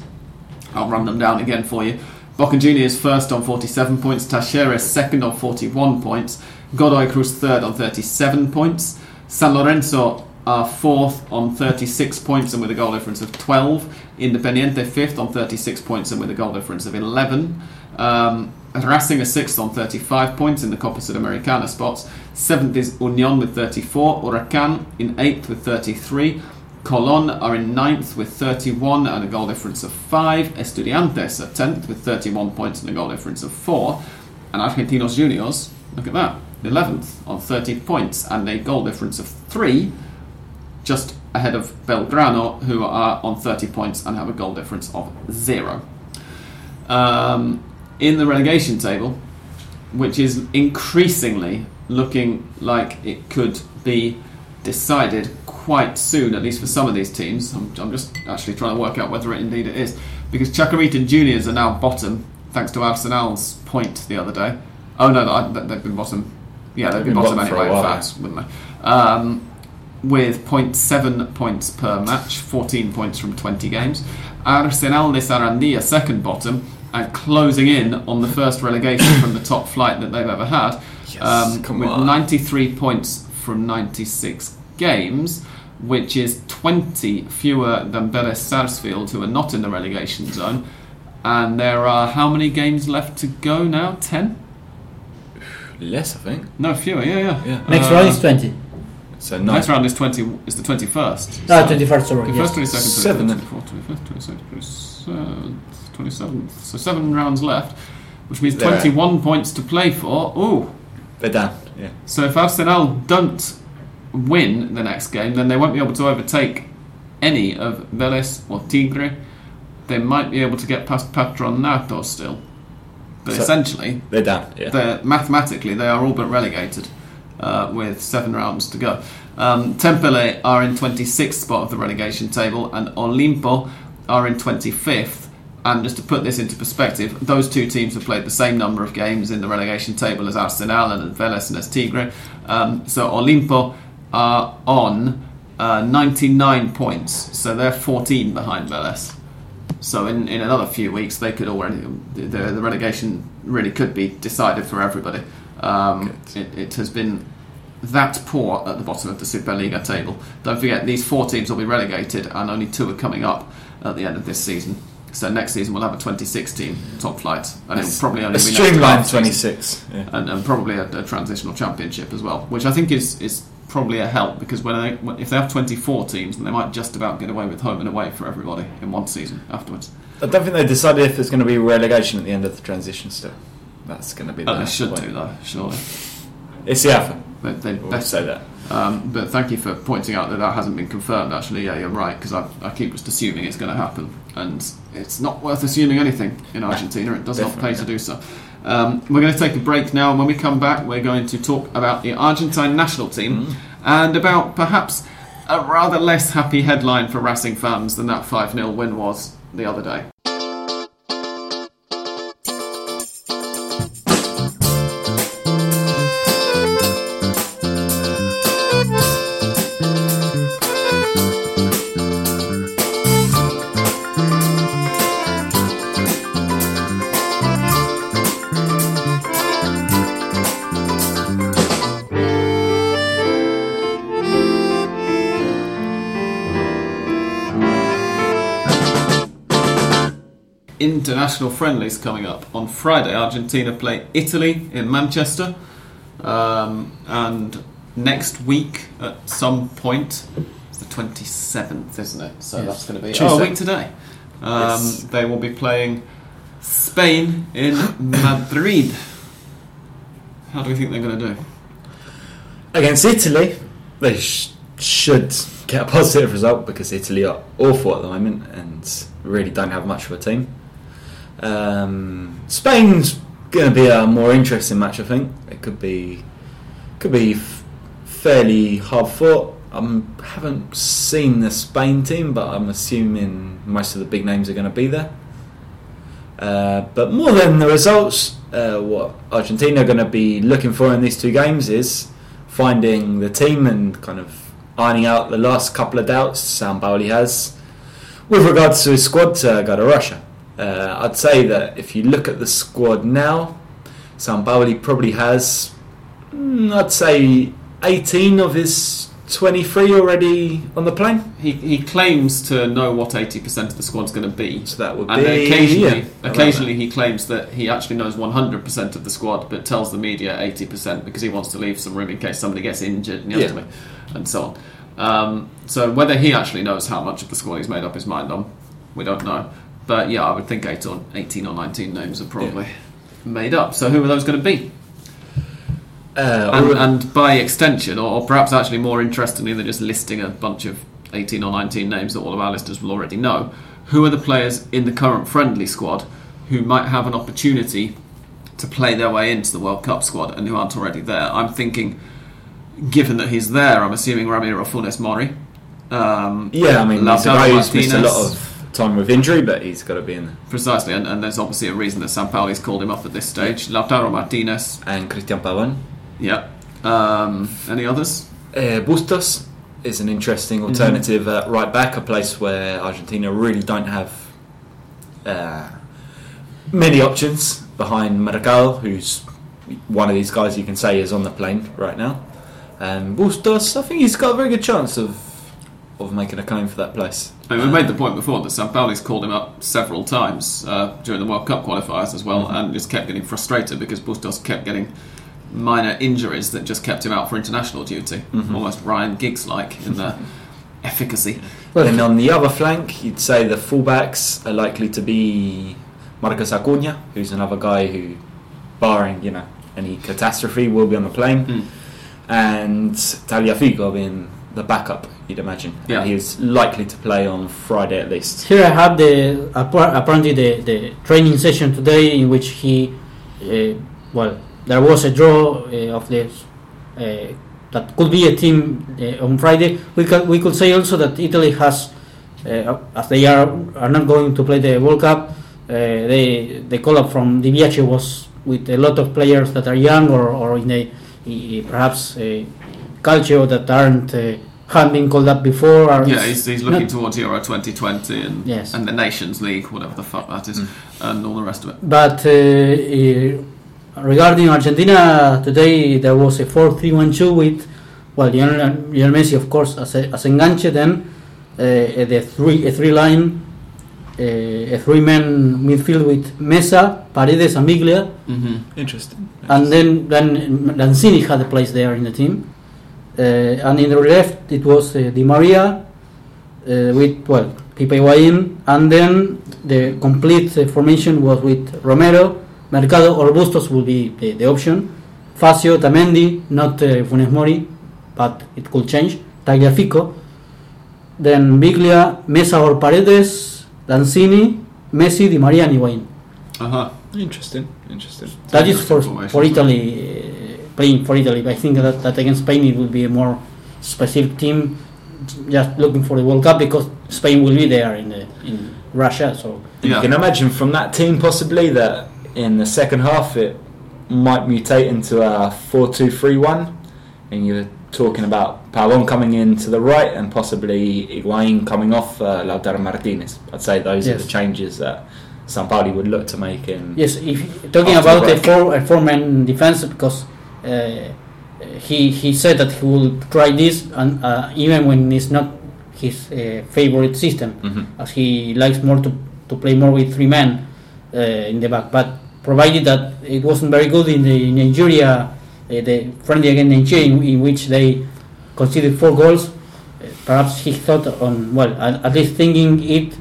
I'll run them down again for you. Boca is first on 47 points, Talleres second on 41 points, Godoy Cruz third on 37 points, San Lorenzo are fourth on 36 points and with a goal difference of 12, Independiente fifth on 36 points and with a goal difference of 11. Um, Racing are sixth on 35 points in the Copa Sudamericana spots. Seventh is Union with 34. Huracan in eighth with 33. Colon are in ninth with 31 and a goal difference of 5. Estudiantes are 10th with 31 points and a goal difference of 4. And Argentinos Juniors, look at that, 11th on 30 points and a goal difference of 3, just ahead of Belgrano, who are on 30 points and have a goal difference of 0 um, in the relegation table, which is increasingly looking like it could be decided quite soon, at least for some of these teams. I'm, I'm just actually trying to work out whether it indeed it is, because Chacarita Juniors are now bottom, thanks to Arsenal's point the other day. Oh no, no they've been bottom. Yeah, been, Been bottom, bottom for a anyway, in while. wouldn't they? Um, with 0.7 points per match, 14 points from 20 games. Arsenal de Sarandía second bottom and closing in on the first relegation from the top flight that they've ever had, Yes, um, with on. 93 points from 96 games, which is 20 fewer than Vélez Sarsfield, who are not in the relegation zone. And there are how many games left to go now? 10? Less, I think. No, fewer. Yeah, yeah. Yeah. Next Uh, round is 20. So nine. Next round is 20. Is the 21st. Ah, So- 21st, sorry. The Yes. first 22nd, Seven, 23rd, then. 24th, 25th, 26th, 27th, 27th. So seven rounds left, which means They're- 21 points to play for. Ooh. They're down. Yeah. So if Arsenal don't win the next game, then they won't be able to overtake any of Vélez or Tigre. They might be able to get past Patronato still. But So- essentially, They're down. Yeah. they're, mathematically, they are all but relegated uh, with seven rounds to go. Um, Temperley are in 26th spot of the relegation table, and Olimpo are in 25th. And just to put this into perspective, those two teams have played the same number of games in the relegation table as Arsenal and as Vélez and as Tigre. Um, so Olimpo are on uh, 99 points, so they're 14 behind Vélez. So in, in another few weeks, they could already the, the relegation really could be decided for everybody. Um, it, it has been that poor at the bottom of the Superliga table. Don't forget, these four teams will be relegated, and only two are coming up at the end of this season. So next season we'll have a 26 team top flight, and it will probably only a be streamlined 26. Yeah. and, and probably a, a transitional championship as well, which I think is is probably a help because when they if they have 24 teams, then they might just about get away with home and away for everybody in one season afterwards. I don't think they decided if there's going to be relegation at the end of the transition still. That's going to be Oh, the they should point. do though, surely. It's the alpha. But they We'll best say that. Um, but thank you for pointing out that that hasn't been confirmed. Actually, yeah, you're right because I, I keep just assuming it's going to happen, and it's not worth assuming anything in Argentina. It does not pay to do so. Um, we're going to take a break now, and when we come back, we're going to talk about the Argentine national team and about perhaps a rather less happy headline for Racing fans than that 5 0 win was the other day. International friendlies coming up on Friday. Argentina play Italy in Manchester, um, and next week at some point, it's the twenty seventh, isn't it? So Yes. that's going to be Tuesday. oh, a week today. Um, Yes. They will be playing Spain in Madrid. How do we think they're going to do? Against Italy, they sh- should get a positive result because Italy are awful at the moment and really don't have much of a team. Um, Spain's going to be a more interesting match, I think. It could be could be f- fairly hard fought. I haven't seen the Spain team, but I'm assuming most of the big names are going to be there. Uh, but more than the results, uh, what Argentina are going to be looking for in these two games is finding the team and kind of ironing out the last couple of doubts Sampaoli has with regards to his squad to go to Russia. Uh, I'd say that if you look at the squad now, Sampaoli probably has, mm, I'd say, 18 of his 23 already on the plane. He, he claims to know what 80% of the squad's going to be. So that would And be occasionally, yeah, occasionally he claims that he actually knows 100% of the squad, but tells the media 80% because he wants to leave some room in case somebody gets injured and, Yeah. what I mean, and so on. Um, so whether he actually knows how much of the squad he's made up his mind on, we don't know. But yeah, I would think 8 or 18 or 19 names are probably made up. So who are those going to be? Uh, And, and by extension, or, or perhaps actually more interestingly than just listing a bunch of 18 or 19 names that all of our listeners will already know, who are the players in the current friendly squad who might have an opportunity to play their way into the World Cup squad and who aren't already there? I'm thinking, given that he's there, I'm assuming Ramiro Funes Mori. Um, yeah, I mean, he's Lautaro who's missed a lot of time with injury, but he's got to be in there. Precisely, and, and there's obviously a reason that Sampaoli's called him up at this stage. Lautaro Martinez, And Cristian Pavon. yeah. Um, any others? Uh, Bustos is an interesting alternative at right back, a place where Argentina really don't have uh, many options behind Mercado, who's one of these guys you can say is on the plane right now. And Bustos, I think he's got a very good chance of of making a claim for that place. I mean, we made the point before that Sampaoli's called him up several times uh, during the World Cup qualifiers as well, and just kept getting frustrated because Bustos kept getting minor injuries that just kept him out for international duty, almost Ryan Giggs like in the efficacy. Well, and on the other flank, you'd say the fullbacks are likely to be Marcos Acuna, who's another guy who, barring you know any catastrophe, will be on the plane, Mm. and Tagliafico being the backup, you'd imagine. And Yeah. he's likely to play on Friday at least. Here I have the apparently the, the training session today in which he, uh, well, there was a draw uh, of this uh, that could be a team uh, on Friday. We could we could say also that Italy has, uh, as they are are not going to play the World Cup, uh, they the call up from Di Biagio was with a lot of players that are young or, or in a perhaps a culture that aren't uh, haven't been called up before. Or Yeah, he's, he's looking not- towards Euro 2020 and, Yes. and the Nations League, whatever the fuck that is, and all the rest of it. But uh, uh, regarding Argentina, today there was a 4 3 1 2 with, well, Lionel, Lionel Messi, of course, as, a, as enganche, then uh, the three, a three line, uh, a three man midfield with Meza, Paredes, and Biglia. hmm Interesting. And then, then Lanzini had a place there in the team. Uh, and in the left, it was uh, Di Maria uh, with, well, Pipe Higuain. And then the complete uh, formation was with Romero, Mercado, or Bustos will be the, the option. Fazio, Tamendi, not uh, Funes Mori, but it could change. Tagliafico. Then Biglia, Meza or Paredes, Lanzini, Messi, Di Maria, and Higuain. Uh-huh. Interesting. Interesting. That is for, for Italy, uh, playing for Italy. But I think that, that against Spain it will be a more specific team, just looking for the World Cup because Spain will be there in the, in Russia. So Yeah. You can imagine from that team possibly that in the second half it might mutate into a 4 2 3 1. And you're talking about Pavon coming in to the right and possibly Higuain coming off uh, Lautaro Martinez. I'd say those are the changes that Sampaoli would look to make in. yes, if talking about the a four a four man defense because. Uh, he, he said that he will try this and uh, even when it's not his uh, favorite system Mhm. as he likes more to, to play more with three men uh, in the back. But provided that it wasn't very good in the Nigeria, uh, the friendly against Nigeria, in, in which they conceded four goals, uh, perhaps he thought on well, at, at least thinking it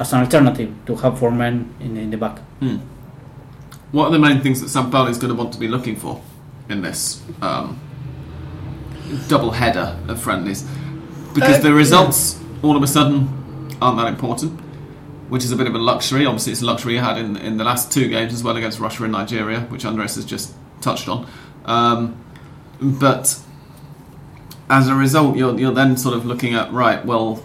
as an alternative to have four men in, in the back. Hmm. What are the main things that Sampaoli is going to want to be looking for in this um, double header of friendlies? Because Uh, the results all of a sudden aren't that important, which is a bit of a luxury. Obviously, it's a luxury you had in, in the last two games as well against Russia and Nigeria, which Andres has just touched on. Um, but as a result, you're, you're then sort of looking at, right, well,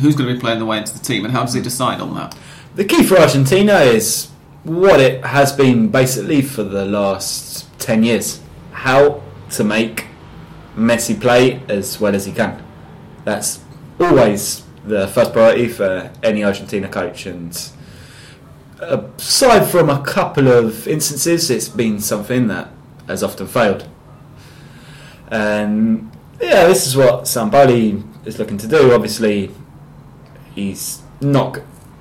who's going to be playing the way into the team and how does he decide on that? The key for Argentina is what it has been basically for the last 10 years how to make Messi play as well as he can. That's always the first priority for any Argentina coach. And aside from a couple of instances, it's been something that has often failed. And yeah, this is what Sampaoli is looking to do. Obviously, he's not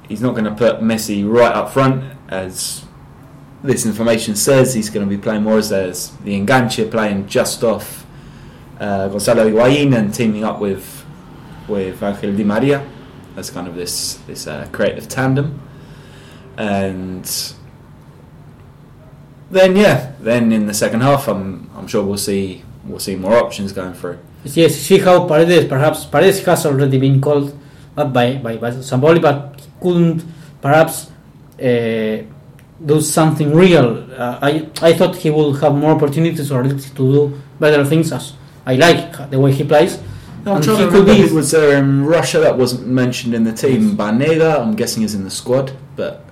he's not going to put Messi right up front as this information says. He's going to be playing more as the enganche playing just off uh, Gonzalo Higuain and teaming up with with Angel Di Maria as kind of this this uh, creative tandem. And then yeah, then in the second half, I'm I'm sure we'll see we'll see more options going through. Yes, see how Paredes, perhaps Paredes has already been called by by, by Sampaoli, but couldn't perhaps uh, do something real. Uh, I I thought he would have more opportunities or to do better things. As I like the way he plays. I'm And trying he to could remember be- who was there in Russia that wasn't mentioned in the team. Banega, I'm guessing, is in the squad, but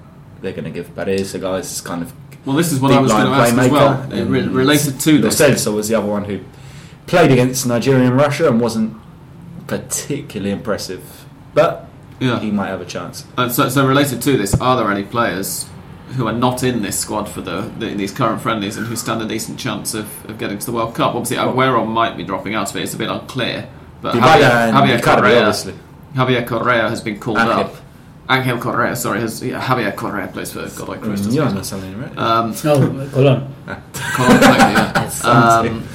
they're going to give Paredes a guy who's kind of Well, this is what I was going to ask as well. It re- related to Lo this. Celso was the other one who played against Nigeria and Russia and wasn't particularly impressive, but Yeah. he might have a chance. And so, so related to this, are there any players who are not in this squad for the, the these current friendlies and who stand a decent chance of, of getting to the World Cup? Obviously, Aguero might be dropping out of it. It's a bit unclear. But Javier, Javier Correa, obviously. Javier Correa has been called Angel. up. Angel Correa, sorry, has yeah, Javier Correa plays for Godoy Cruz. Mm, Johan or something, right? Um, No, Colon. Colin, thank you, um,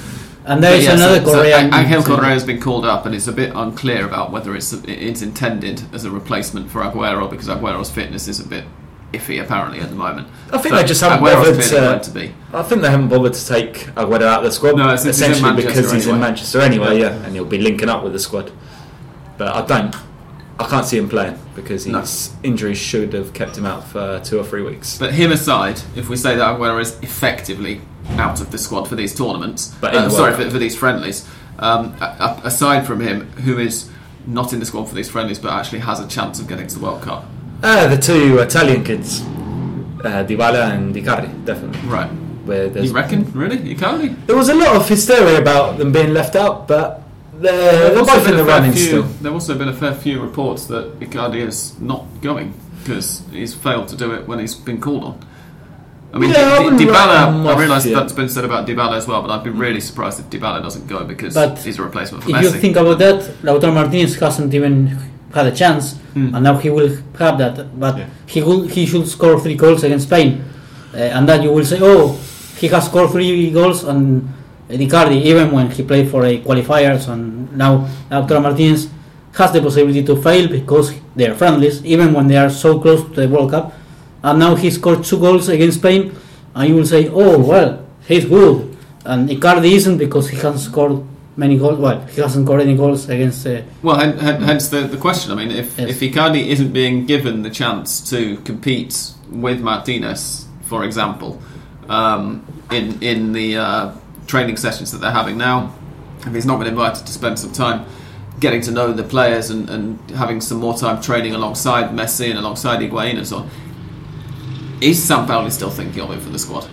And there But is yeah, another so Korean. An- Angel Correa has been called up, and it's a bit unclear about whether it's it's intended as a replacement for Aguero because Aguero's fitness is a bit iffy apparently at the moment. I think But they just haven't bothered to- to be. I think they haven't bothered to take Aguero out of the squad. No, he's essentially Manchester because he's in. Manchester anyway, Yeah. yeah. and he'll be linking up with the squad. But I don't, I can't see him playing because No. his injuries should have kept him out for two or three weeks. But him aside, if we say that Aguero is effectively out of the squad for these tournaments, But uh, the sorry for, for these friendlies, um, aside from him, who is not in the squad for these friendlies but actually has a chance of getting to the World Cup, Ah, the two Italian kids, uh, Dybala and Icardi, definitely. right? Where there's, You reckon? Really? You can't? there was a lot of hysteria about them being left out, but they're, they're both in the running few- still. There have also been a fair few reports that Icardi is not going because he's failed to do it when he's been called on. I mean, Yeah, I Di- wouldn't write him Dybala. I realise yet. that's been said about Dybala as well, but I'd be really surprised if Dybala doesn't go because But he's a replacement for If Messi. you think about that, Lautaro Martinez hasn't even had a chance, Mm. and now he will have that. But Yeah. he will, he should score three goals against Spain, uh, and then you will say, oh, he has scored three goals and Icardi, even when he played for a qualifiers, and now Lautaro Martinez has the possibility to fail because they are friendlies, even when they are so close to the World Cup. And now he scored two goals against Spain, and you will say, oh well, he's good, and Icardi isn't because he hasn't scored many goals. Well, he hasn't got any goals against. Uh, Well, hen- hen- hence the, the question. I mean, if, Yes. if Icardi isn't being given the chance to compete with Martinez, for example, um, in in the uh, training sessions that they're having now, if he's not been invited to spend some time getting to know the players and, and having some more time training alongside Messi and alongside Higuain and so on, is Sampaoli still thinking of him for the squad?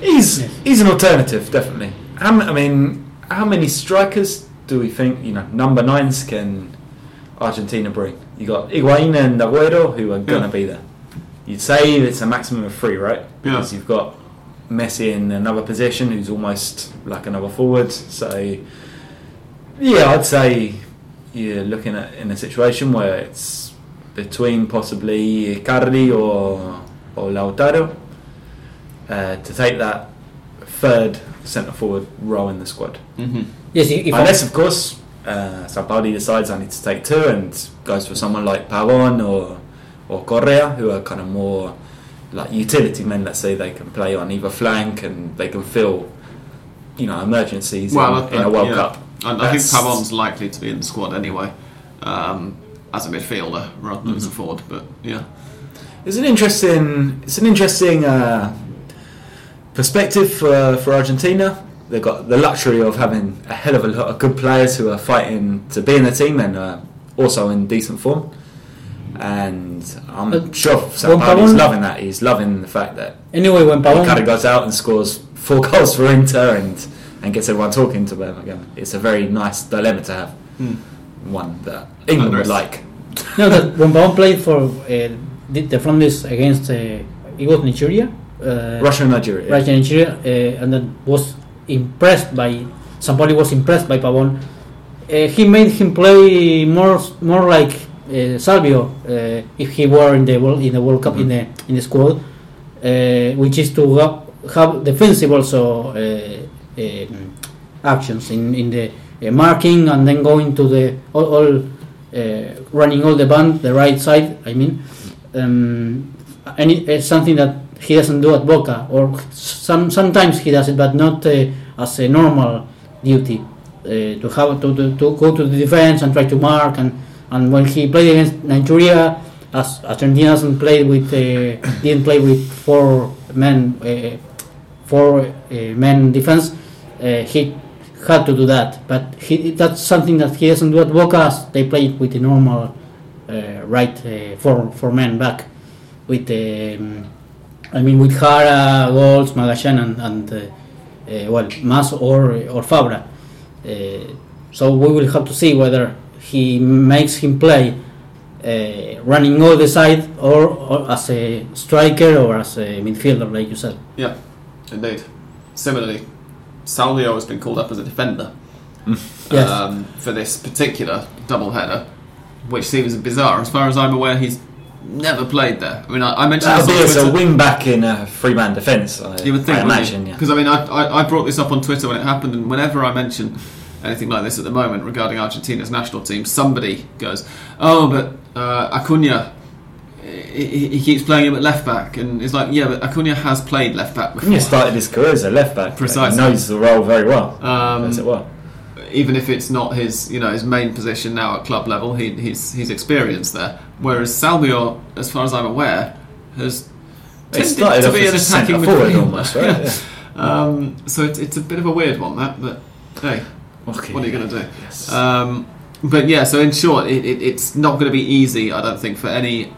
He's he's an alternative, definitely. How, m- I mean, how many strikers do we think you know number nines can Argentina bring? You got Higuain and Agüero who are going to Yeah. be there. You'd say it's a maximum of three, right? Yeah. Because you've got Messi in another position who's almost like another forward. So yeah, I'd say you're looking at in a situation where it's between possibly Icardi or or Lautaro uh, to take that third centre forward role in the squad. hmm Yes, if Unless, of course, uh, Sampaoli decides I need to take two and goes for someone like Pavon or or Correa, who are kind of more like utility men. Let's say they can play on either flank and they can fill, you know, emergencies Well, in, in a World yeah. Cup. I, I think That's- Pavon's likely to be in the squad anyway, um, as a midfielder rather than as a forward. But yeah, It's an interesting. It's an interesting uh, perspective for for Argentina. They've got the luxury of having a hell of a lot of good players who are fighting to be in the team and uh, also in decent form. And I'm Uh, sure Juan Sampaoli's Pabon- loving that. He's loving the fact that anyway, when he kind of Pavon, goes out and scores four goals for Inter and and gets everyone talking to them again. It's a very nice dilemma to have. One that England would like. no, that when Pavon played for uh, the, the Flanders against uh, it was Nigeria, uh, Russia and Nigeria. Russia and Nigeria, uh, and then was impressed by Sampaoli was impressed by Pavon. Uh, he made him play more more like uh, Salvio uh, if he were in the world in the World Cup in the in the squad, uh, which is to have, have defensive also uh, um, actions in in the uh, marking and then going to the all, all uh, running all the band the right side. I mean, um, and it, it's something that he doesn't do at Boca, or some sometimes he does it, but not uh, as a normal duty uh, to have to, to, to go to the defense and try to mark. And, and when he played against Nigeria, as Argentina doesn't play with uh, didn't play with four men uh, four uh, men defense, uh, he had to do that. But he, that's something that he doesn't do at Boca. They play with the normal right four four men back with um, I mean with Jara, Goltz, Magallan, and, and uh, uh, well Mas or or Fabra. Uh, so we will have to see whether he makes him play uh, running all the side or, or as a striker or as a midfielder, like you said. yeah, indeed. Similarly, Salvio has been called up as a defender Yes. um, for this particular double header, which seems bizarre. As far as I'm aware, he's never played there. I mean, I, I mentioned That'll be as a wing back in a three man defence. I, You would think, I imagine, yeah. Because I mean, I, I, I brought this up on Twitter when it happened, and whenever I mention anything like this at the moment regarding Argentina's national team, somebody goes, "Oh, but uh, Acuna." He, he keeps playing him at left back, and it's like, yeah, but Acuna has played left back before. He started his career as a left back. Precisely. He knows the role very well. Um, it well. Even if it's not his you know his main position now at club level, he, he's he's experienced there. Whereas Salvio, as far as I'm aware, has tended started to be an attacking forward almost, right? Yeah. Um, so it's, it's a bit of a weird one that, but hey, Okay. what are you going to do? Yes. Um, but yeah, so in short, it, it, it's not going to be easy, I don't think, for any,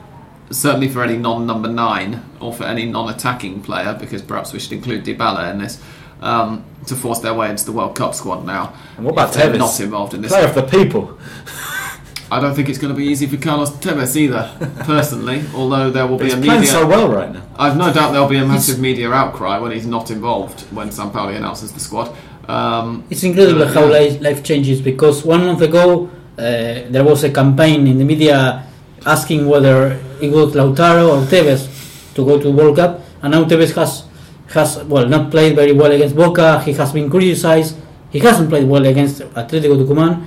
certainly for any non-number nine or for any non-attacking player, because perhaps we should include Dybala in this, um, to force their way into the World Cup squad now. And what about Tevez? Not involved in this. Player of the people. I don't think it's going to be easy for Carlos Tevez either, personally. Although there will be He's a playing media. so well right now. I've no doubt there'll be a massive media outcry when he's not involved when Sampaoli announces the squad. Um, It's incredible Uh, how yeah. life, life changes because one month ago uh, there was a campaign in the media asking whether it was Lautaro or Tevez to go to World Cup, and now Tevez has has well not played very well against Boca. He has been criticized. He hasn't played well against Atletico Tucumán,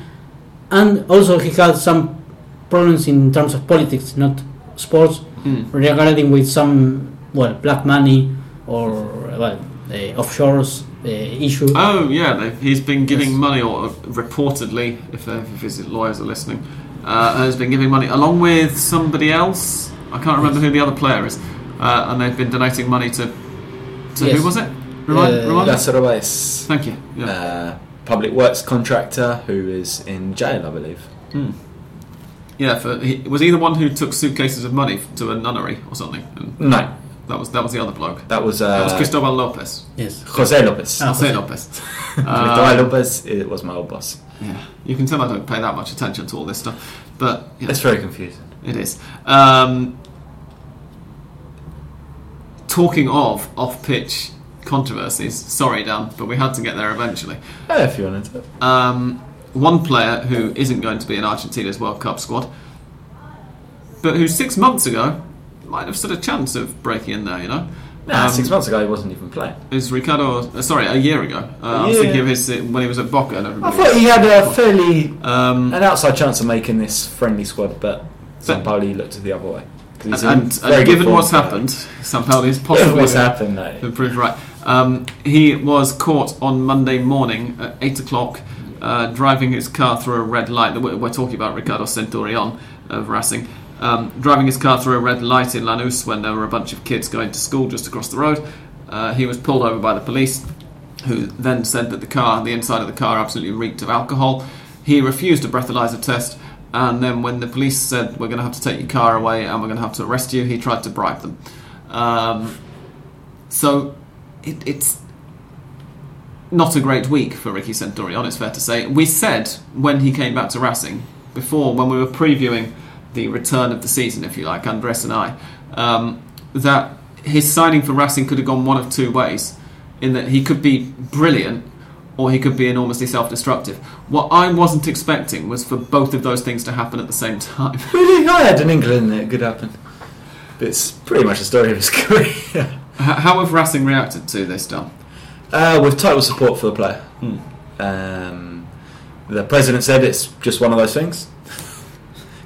and also he had some problems in terms of politics, not sports, hmm. regarding with some well black money or well uh, offshores uh, issue. Oh yeah, he's been giving Yes. money, or reportedly, if, they- if his lawyers are listening, uh, has been giving money along with somebody else. I can't remember who the other player is, uh, and they've been donating money to. To Yes. who was it? Remind, Uh, remind me? Lázaro Baez, Thank you. Yeah. uh, public works contractor who is in jail, I believe. Hmm. Yeah, for, he, was he the one who took suitcases of money to a nunnery or something? And No, that was that was the other bloke. that was, uh, that was Cristobal Lopez. Yes. Jose Lopez. Ah. Jose Lopez. Cristobal Um, Lopez it was my old boss. Yeah, you can tell I don't pay that much attention to all this stuff, but yeah, It's very confusing. it is. Um, talking of off-pitch controversies, sorry Dan, but we had to get there eventually. Yeah, if you wanted to. Um, one player who isn't going to be in Argentina's World Cup squad, but who six months ago might have stood a chance of breaking in there. You know. Nah, Um, six months ago he wasn't even playing. Is Ricardo? Uh, sorry, a year ago. Uh, I was thinking of his uh, when he was at Boca and I thought he had a fairly um, an outside chance of making this friendly squad, but But- Sampaoli looked the other way. And, and, and given what's for- happened, Sampaoli is Given possibly what's happened, though. proved right. Um, he was caught on Monday morning at eight o'clock, uh, driving his car through a red light. We're, we're talking about Ricardo Centurion of Racing. Um, driving his car through a red light in Lanús when there were a bunch of kids going to school just across the road. Uh, he was pulled over by the police, who then said that the car, the inside of the car, absolutely reeked of alcohol. He refused a breathalyzer test, and then when the police said, "We're going to have to take your car away and we're going to have to arrest you," he tried to bribe them. Um, so it, it's not a great week for Ricky Centurion, it's fair to say. We said when he came back to Racing, before, when we were previewing the return of the season, if you like, Andres and I, um, that his signing for Racing could have gone one of two ways. In that he could be brilliant or he could be enormously self destructive. What I wasn't expecting was for both of those things to happen at the same time. Really, I had an inkling that it could happen. But it's pretty much the story of his career. How have Racing reacted to this, Dom? uh, with total support for the player. Hmm. Um, the president said it's just one of those things.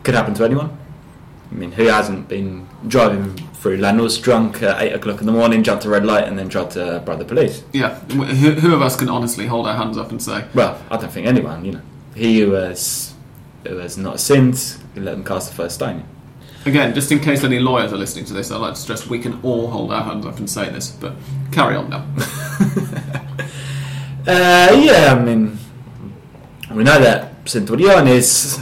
Could happen to anyone. I mean, who hasn't been driving through Lanús drunk at 8 o'clock in the morning, jumped a red light, and then tried to bribe the police? Yeah, who, who of us can honestly hold our hands up and say, Well, I don't think anyone, you know. He who has, who has not sinned, let them cast the first stone. Again, just in case any lawyers are listening to this, I'd like to stress we can all hold our hands up and say this, but carry on now. Uh, yeah, I mean, we know that Centurion is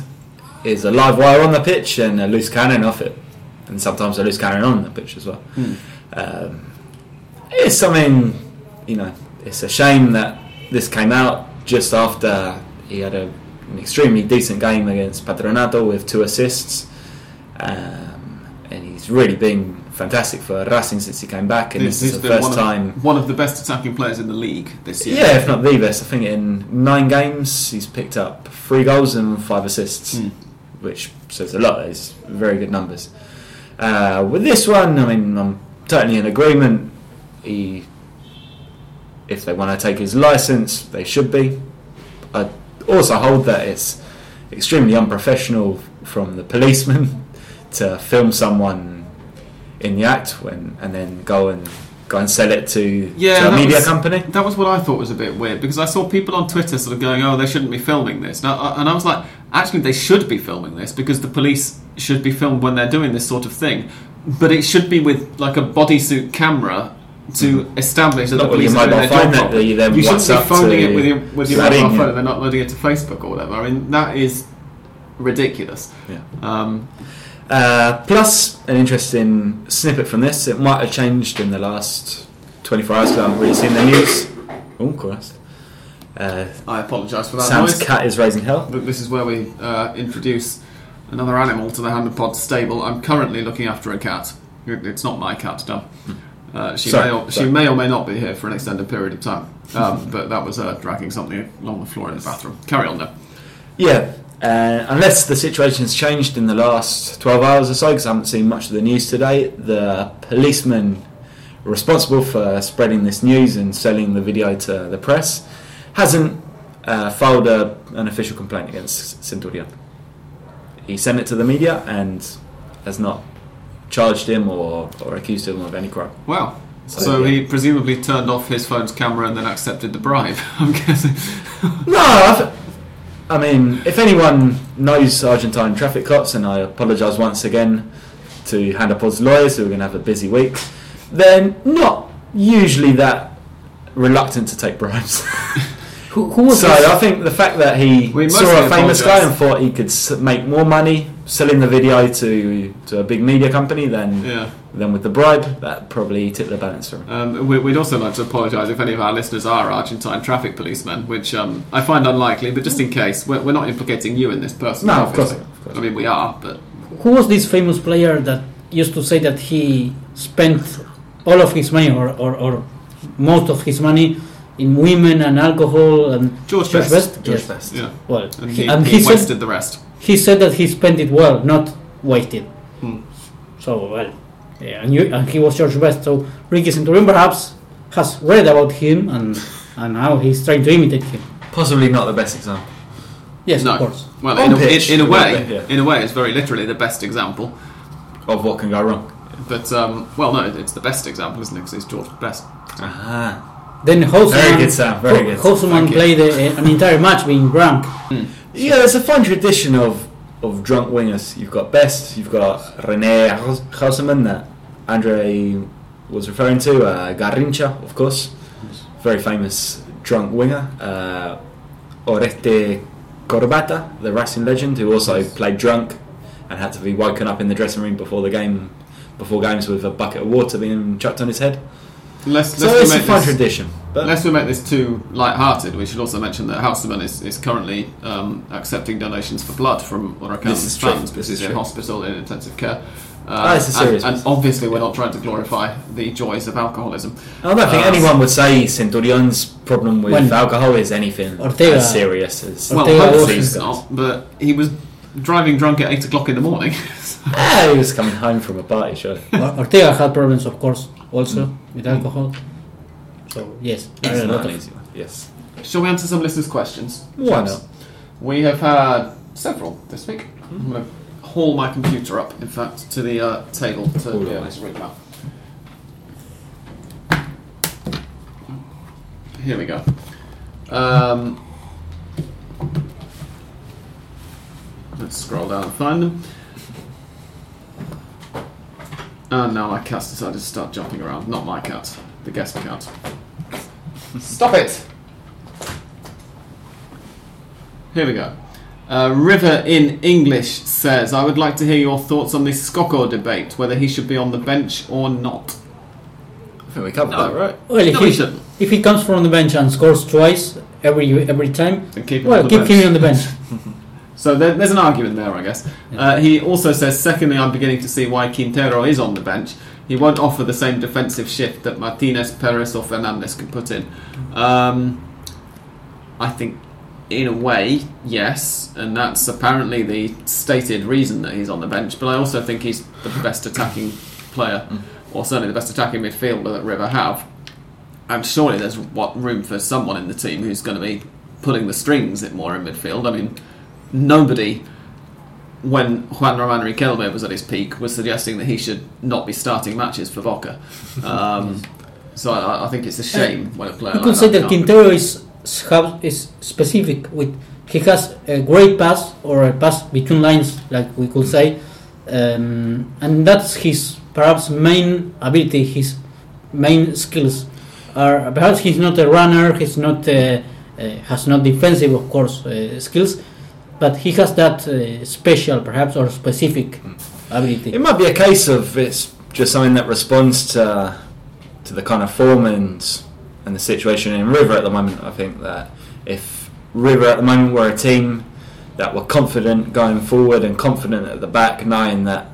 is a live wire on the pitch and a loose cannon off it, and sometimes a loose carrying on the pitch as well. Hmm. Um, it's something, you know, it's a shame that this came out just after he had a, an extremely decent game against Patronato with two assists, um, and he's really been fantastic for Racing since he came back, and this, He's is the first one time. Of, one of the best attacking players in the league this year. Yeah, if not the best. I think in nine games he's picked up three goals and five assists, Hmm. which says a lot. It's very good numbers. Uh, with this one, I mean, I'm totally in agreement. He, if they want to take his license, they should be. I also hold that it's extremely unprofessional from the policeman to film someone in the act when and then go and go and sell it to, Yeah, to a media was- company. That was what I thought was a bit weird because I saw people on Twitter sort of going, "Oh, they shouldn't be filming this," now, uh, and I was like, "Actually, they should be filming this because the police should be filmed when they're doing this sort of thing, but it should be with like a bodysuit camera to establish that not the police are doing their job properly. you You shouldn't be phoning it with your with your mobile phone they're not loading it to Facebook or whatever. I mean, that is ridiculous. Yeah. Um, Uh, plus, an interesting snippet from this. It might have changed in the last 24 hours because I haven't really seen the news. Oh, Christ. Uh, I apologise for that Sam's noise. cat is raising hell. But this is where we uh, introduce another animal to the Hand Pod stable. I'm currently looking after a cat. It's not my cat, Dom. Uh, she, Sorry, may or, she may or may not be here for an extended period of time. Um, but that was uh, dragging something along the floor in the bathroom. Carry on, though. Yeah, uh, unless the situation's changed in the last 12 hours or so, because I haven't seen much of the news today, the policeman responsible for spreading this news and selling the video to the press hasn't uh, filed a, an official complaint against Centurion. He sent it to the media and has not charged him or, or accused him of any crime. Wow. So, So, yeah. he presumably turned off his phone's camera and then accepted the bribe. I'm guessing. No, I, th- I mean, if anyone knows Argentine traffic cops, and I apologise once again to Hand of Pod's lawyers who are going to have a busy week, they're not usually that reluctant to take bribes. Who, who was so this? I think the fact that he We saw a famous guy and thought he could make more money selling the video to to a big media company than yeah. than with the bribe, that probably tipped the balance for him. Um, we- we'd also like to apologise if any of our listeners are Argentine traffic policemen, which um, I find unlikely, but just in case, we're, we're not implicating you in this person. No, of course not, of course I mean, we are, but Who was this famous player that used to say that he spent all of his money or, or, or most of his money in women and alcohol and George Best. George yes. Best. yeah. Well, And he, he, and he he, wasted said the rest. he said that he spent it well, not wasted. Hmm. So well, and, you, and he was George Best. So Ricky Centurion perhaps has read about him and and now he's trying to imitate him. Possibly not the best example. Yes, No. of course. Well, in a, pitch, in, in a way, yeah. in a way, it's very literally the best example. Of what can go wrong. But um, well, no, it's the best example, isn't it? Because it's George Best. Ah. Then Houseman, Very good, Sam, very good. Houseman you. played a, an entire match being drunk. Yeah, there's a fun tradition of, of drunk wingers. You've got Best, you've got Rene Houseman that Andre was referring to, uh, Garrincha, of course, very famous drunk winger. Uh, Oreste Corbatta, the Racing legend, who also played drunk and had to be woken up in the dressing room before the game, before games with a bucket of water being chucked on his head. Let's, So let's it's a make fun this, tradition. But Lest we make this too light-hearted, we should also mention that Houseman is, is currently um, accepting donations for blood from Huracan This true, fans this because he's in true. hospital in intensive care. Uh, it's a and- serious and, business. obviously, we're not trying to glorify the joys of alcoholism. I don't think Uh, anyone would say Centurion's problem with When- alcohol is anything Ortega- as serious as. Or- Well, Ortega hopefully was- it's not, but he was driving drunk at 8 o'clock in the morning. Ah, he was coming home from a party, sure. Or- Ortega had problems, of course, also with alcohol. So yes, there It's a not an easy one. Yes. Shall we answer some listeners' questions? Why not? We have had several this week. I'm going to haul my computer up, in fact, to the uh, table to Hold be on. able to read them out. Here we go. Um, let's scroll down and find them. And now my cat decided to start jumping around. Not my cat, the guest cat. Stop it! Here we go. Uh, River in English says, I would like to hear your thoughts on this Scocco debate, whether he should be on the bench or not. I think we covered No. that, right? Well, if, No, he, we if he comes from the bench and scores twice every every time, And keep him well, on keep him on the bench. So there, there's an argument there, I guess. Uh, he also says, secondly, I'm beginning to see why Quintero is on the bench. He won't offer the same defensive shift that Martinez, Perez, or Fernandez can put in. Um, I think, in a way, yes, and that's apparently the stated reason that he's on the bench. But I also think he's the best attacking player, or certainly the best attacking midfielder that River have. And surely there's what room for someone in the team who's going to be pulling the strings in more in midfield. I mean, nobody, when Juan Roman Riquelme was at his peak, was suggesting that he should not be starting matches for Boca. Um, so I, I think it's a shame when a player You like could say that can't- Quintero is is specific with he has a great pass or a pass between lines, like we could say, um, and that's his perhaps main ability. His main skills are perhaps he's not a runner. He's not uh, uh, has not defensive, of course, uh, skills, but he has that uh, special, perhaps, or specific ability. It might be a case of it's just something that responds to to the kind of form and and the situation in River at the moment. I think that if River at the moment were a team that were confident going forward and confident at the back, knowing that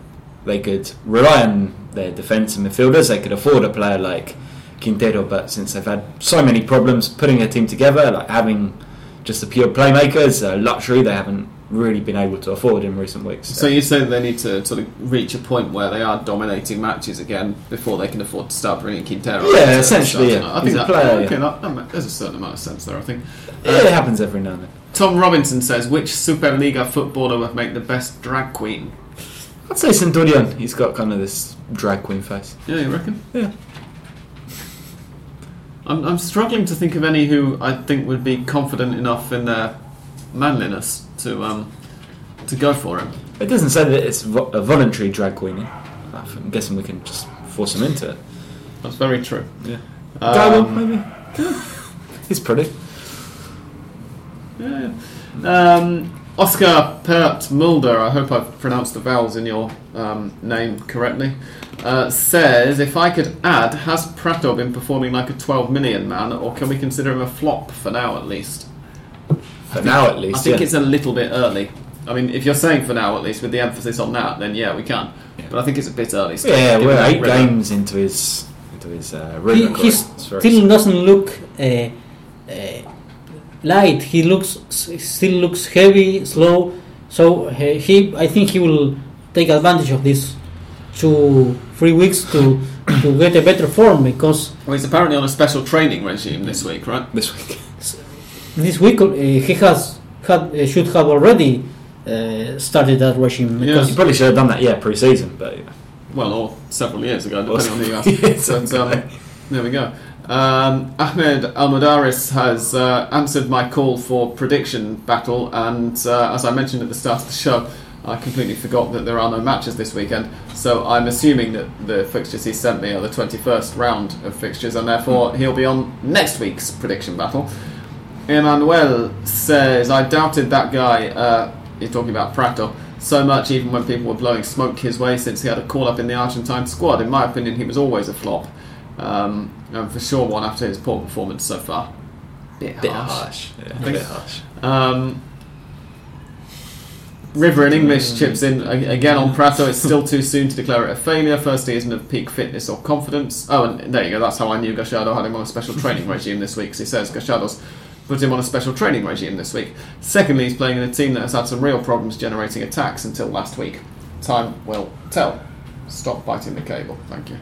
they could rely on their defence and midfielders, they could afford a player like Quintero. But since they've had so many problems putting a team together, like having just the pure playmakers, a luxury they haven't really been able to afford in recent weeks. So you say they need to sort of reach a point where they are dominating matches again before they can afford to start bringing Quintero. Yeah, essentially, yeah. I think that, player, okay, yeah. that, there's a certain amount of sense there. I think. Yeah, it um, happens every now and then. Tom Robinson says, which Superliga footballer would make the best drag queen? I'd say Centurion. He's got kind of this drag queen face. Yeah, you reckon? Yeah. I'm, I'm struggling to think of any who I think would be confident enough in their manliness to um, to go for him. It doesn't say that it's vo- a voluntary drag queen. I'm guessing we can just force him into it. That's very true. Yeah. Um, maybe. He's pretty. Yeah. Um, Oscar Pert Mulder, I hope I've pronounced the vowels in your um, name correctly, uh, says if I could add, has Pratto been performing like a 12 million man, or can we consider him a flop for now at least? For now, at least. I think yeah. it's a little bit early. I mean, if you're saying for now at least, with the emphasis on that, then yeah, we can. Yeah. But I think it's a bit early. still, Yeah, given we're eight River- games into his into his uh, he, he career. It's very still doesn't look uh, uh, light. He looks still looks heavy, slow. So he, I think he will take advantage of this two, three weeks to to get a better form because Well, he's apparently on a special training regime this week, right? this week. this week uh, he has had uh, should have already uh, started that regime Yeah. because You probably should have done that, yeah, pre-season, but you know. Well, or several years ago, depending on who you ask. Yes, But, um, there we go. Um, Ahmed Almodaris has uh, answered my call for prediction battle, and uh, as I mentioned at the start of the show, I completely forgot that there are no matches this weekend. So I'm assuming that the fixtures he sent me are the 21st round of fixtures, and therefore he'll be on next week's prediction battle. Emmanuel says, I doubted that guy, uh, you're talking about Pratto, so much even when people were blowing smoke his way since he had a call up in the Argentine squad. In my opinion, he was always a flop. Um, and for sure one after his poor performance so far. Bit, bit harsh. harsh. Yeah, think- bit harsh. Um, River in English chips in again on Pratto. It's still too soon to declare it a failure. Firstly, isn't of peak fitness or confidence. Oh, and there you go. That's how I knew Gallardo had him on a special training regime this week. 'cause he says Gallardo's put him on a special training regime this week. Secondly, he's playing in a team that has had some real problems generating attacks until last week. Time will tell. Stop biting the cable. Thank you.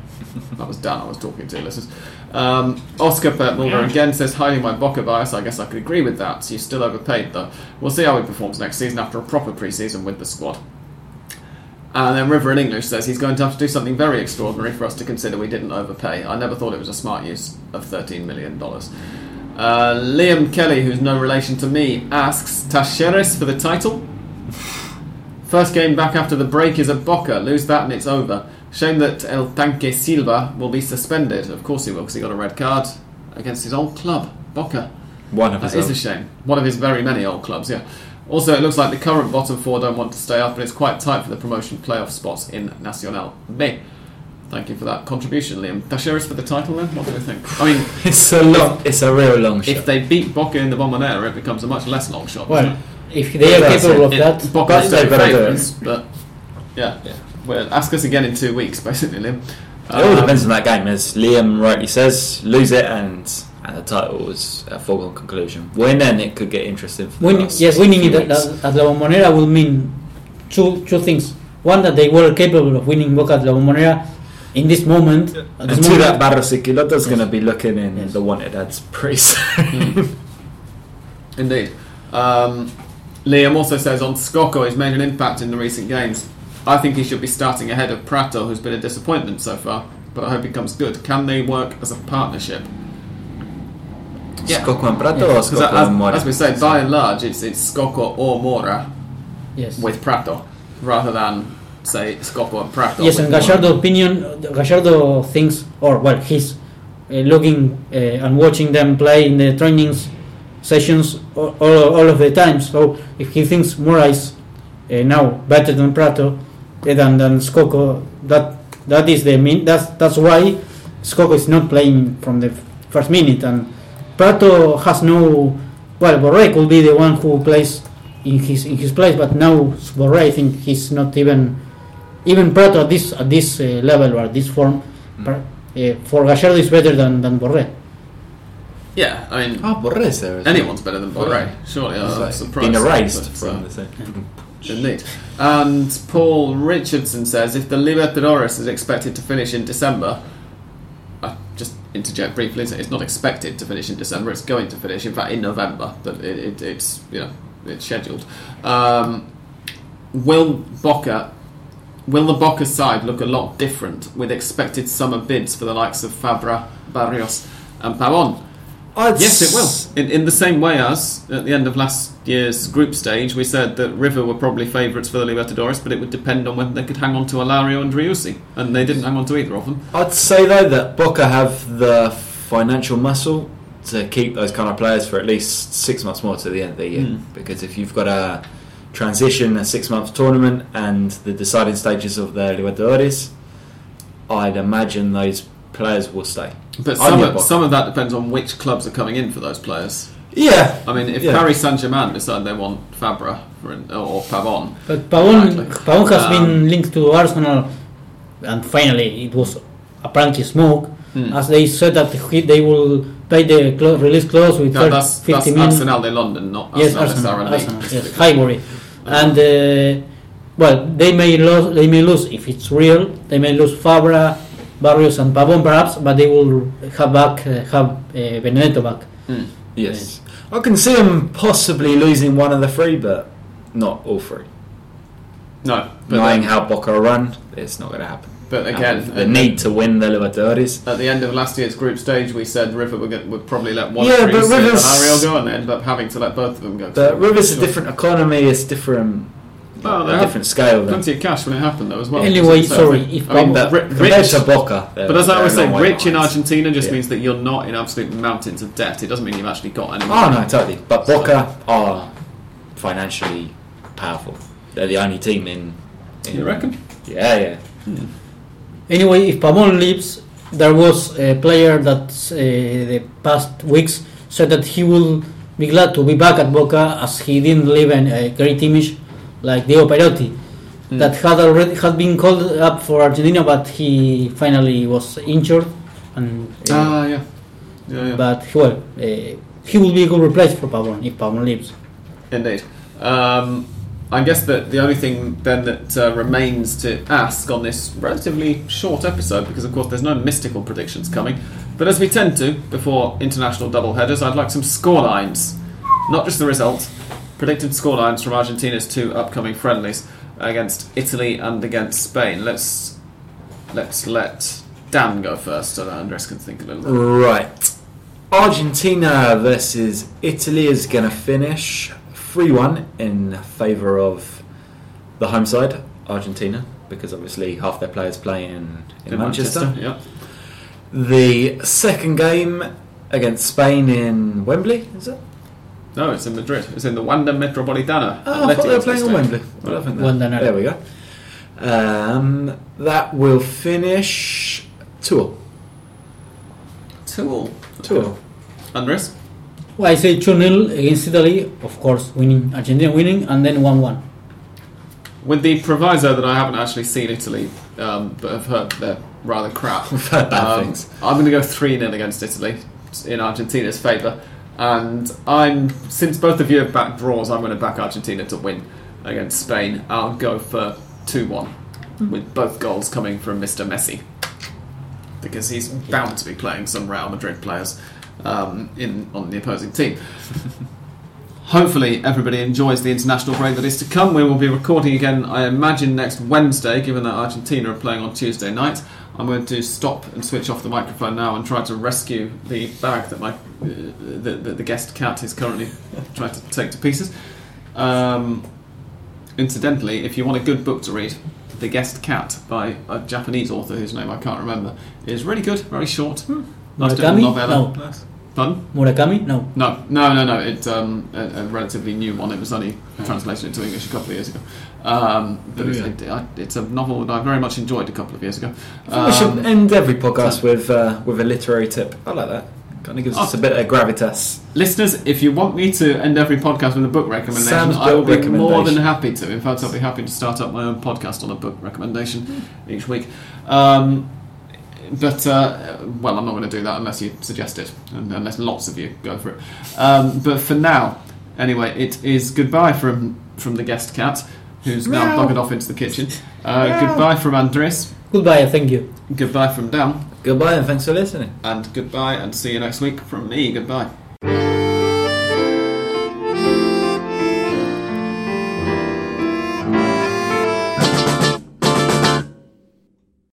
That was Dan I was talking to, listeners. Um, Oscar Mulder again says, hiding my Boca bias, I guess I could agree with that. So you're still overpaid, though. We'll see how he performs next season after a proper pre season with the squad. And then River in English says he's going to have to do something very extraordinary for us to consider we didn't overpay. I never thought it was a smart use of $13 million. Uh, Liam Kelly, who's no relation to me, asks Talleres for the title. First game back after the break is at Boca. Lose that and it's over. Shame that El Tanque Silva will be suspended. Of course he will, because he got a red card against his old club, Boca. One of That his is a shame. One of his very many old clubs, yeah. Also, it looks like the current bottom four don't want to stay up, and it's quite tight for the promotion playoff spots in Nacional B. Thank you for that contribution, Liam. Talleres for the title then? What do we think? I mean, It's a long. It's a real long shot. if they beat Boca in the Bombonera, it becomes a much less long shot. well if they are That's capable it. of it? that It- Boca But are still better do it. favourites, but yeah. Yeah. Well, ask us again in two weeks, basically, Liam. It all Um, depends on that game, as Liam rightly says. Lose it, and and the title is a foregone conclusion. Win, then it could get interesting. For winning us yes winning it at, at La Bombonera will mean two two things one that they were capable of winning Boca at La Bombonera in this moment at And this to moment, that, Barros Schelotto's Yes. going to be looking in Yes. the wanted ads pretty soon. Indeed. Um, Liam also says on Scocco, he's made an impact in the recent games. I think he should be starting ahead of Pratto, who's been a disappointment so far, but I hope he comes good. Can they work as a partnership? Yeah. Scocco and Pratto Yeah. or Because Scocco as, and Mora? as we say, by and large, it's, it's Scocco or Mora yes with Pratto, rather than, say, Scocco and Pratto. yes with and Mora. Gallardo opinion Gallardo thinks or well he's uh, looking uh, and watching them play in the trainings sessions all, all, all of the time so if he thinks Mora is uh, now better than Pratto than than Scocco that that is the mean that's that's why Scocco is not playing from the first minute and Pratto has no well Borré could be the one who plays in his in his place but now Borré I think he's not even even Pratto at this at this uh, level or at this form Pra- uh, for Gallardo is better than than Borré Yeah, I mean, Oh, Borres there. as well. anyone's better than Borre, surely. It's I'm like surprised. been erased but, from uh, the thing. Indeed. And Paul Richardson says if the Libertadores is expected to finish in December, I just interject briefly, it's not expected to finish in December, it's going to finish, in fact, in November, but it, it, it's, you know, it's scheduled. Um, will Boca, will the Boca side look a lot different with expected summer bids for the likes of Fabra, Barrios and Pavon? I'd Yes, it will. In, in the same way as at the end of last year's group stage, we said that River were probably favourites for the Libertadores, but it would depend on whether they could hang on to Alario and Driussi, and they didn't hang on to either of them. I'd say though that Boca have the financial muscle to keep those kind of players for at least six months more to the end of the year. Mm. Because if you've got a transition, a six month tournament, and the deciding stages of the Libertadores, I'd imagine those players will stay. But some of, some of that depends on which clubs are coming in for those players. Yeah, I mean, if Yeah. Paris Saint Germain decide they want Fabra for or Pavon, But Pavon, Exactly. Pavon has Um, been linked to Arsenal, and finally it was apparently smoke, Hmm. as they said that he, they will pay the clo- release clause with no, 30, that's, 50 that's million. Arsenal de London, not Yes, Arsenal, Arsenal, SRL. Arsenal, yes, Highbury, and uh, well, they may lose. They may lose if it's real. They may lose Fabra, Barrios, and Pavon perhaps, but they will have back uh, have uh, Benedetto back. Yes. I can see them possibly losing one of the three, but not all three. No, but Knowing then- how Boca run, it's not going to happen. But again, the need to win the Libertadores. At the end of last year's group stage, we said River would, get, would probably let one Yeah, of but Greece and Rivers- Ariel go, and they ended up having to let both of them go. But Rivers Sure. a different economy, it's different, Well, they a different scale. Then. Plenty of cash when it happened, though, as well. Anyway, sorry, I if I mean, Pablo- ri- Compared rich, to Boca, but as I always say, rich in behind. Argentina just Yeah. means that you're not in absolute mountains of debt. It doesn't mean you've actually got any. Oh no, totally. But Boca are financially powerful. They're the only team in. in You reckon? Yeah, yeah. Anyway, if Pavon leaves, there was a player that uh, the past weeks said that he will be glad to be back at Boca as he didn't leave an- a great image like Diego Perotti Hmm. that had already had been called up for Argentina, but he finally was injured. And uh, Ah, yeah. Yeah, yeah. but well, uh, he will be a good replacement for Pavon if Pavon leaves. Indeed. Um, I guess that the only thing then that uh, remains to ask on this relatively short episode, because of course there's no mystical predictions coming, but as we tend to before international double headers, I'd like some scorelines, not just the result, predicted scorelines from Argentina's two upcoming friendlies against Italy and against Spain. Let's let's let Dan go first, so that Andres can think a little bit. Right. Argentina versus Italy is going to finish 3 1 in favour of the home side, Argentina, because obviously half their players play in, in, Manchester. yeah. The second game against Spain in Wembley, is it? No, it's in Madrid. It's in the Wanda Metropolitana. Oh, I thought they were playing on Wembley. Well, I think that- Wanda there we go. Um, that will finish 2 all. Two all. 2 all. Andres? Well, I say 2 0 against Italy, of course, winning, Argentina winning, and then 1 1. With the proviso that I haven't actually seen Italy, um, but have heard they're rather crap. We've heard bad Um, things. I'm going to go 3 0 against Italy in Argentina's favour. And I'm since both of you have backed draws, I'm going to back Argentina to win against Spain. I'll go for 2 1, with both goals coming from Mr. Messi. Because he's bound to be playing some Real Madrid players um, in on the opposing team. Hopefully, everybody enjoys the international break that is to come. We will be recording again, I imagine, next Wednesday, given that Argentina are playing on Tuesday night. I'm going to stop and switch off the microphone now and try to rescue the bag that my uh, the, the, the guest cat is currently trying to take to pieces. Um, incidentally, if you want a good book to read, The Guest Cat by a Japanese author whose name I can't remember is really good, very short. Nice Murakami? novella. No. Pardon? Murakami? No. No, no, no, no. It's um, a, a relatively new one. It was only translated into English a couple of years ago. Um, but Oh, it's, it, it's a novel that I very much enjoyed a couple of years ago. I think we should Um, end every podcast with uh, with a literary tip. I like that. Kind of gives us Oh. a bit of gravitas. listeners, if you want me to end every podcast with a book recommendation, Sam's I will be more than happy to. In fact, I'll be happy to start up my own podcast on a book recommendation each week. Um, but uh, well, I'm not going to do that unless you suggest it, and unless lots of you go for it. Um, but for now, anyway, it is goodbye from from the guest cat, who's now Meow. buggered off into the kitchen. Uh, Meow. goodbye from Andres. Goodbye, thank you. Goodbye from Dan, Goodbye and thanks for listening. and goodbye, and see you next week from me. Goodbye.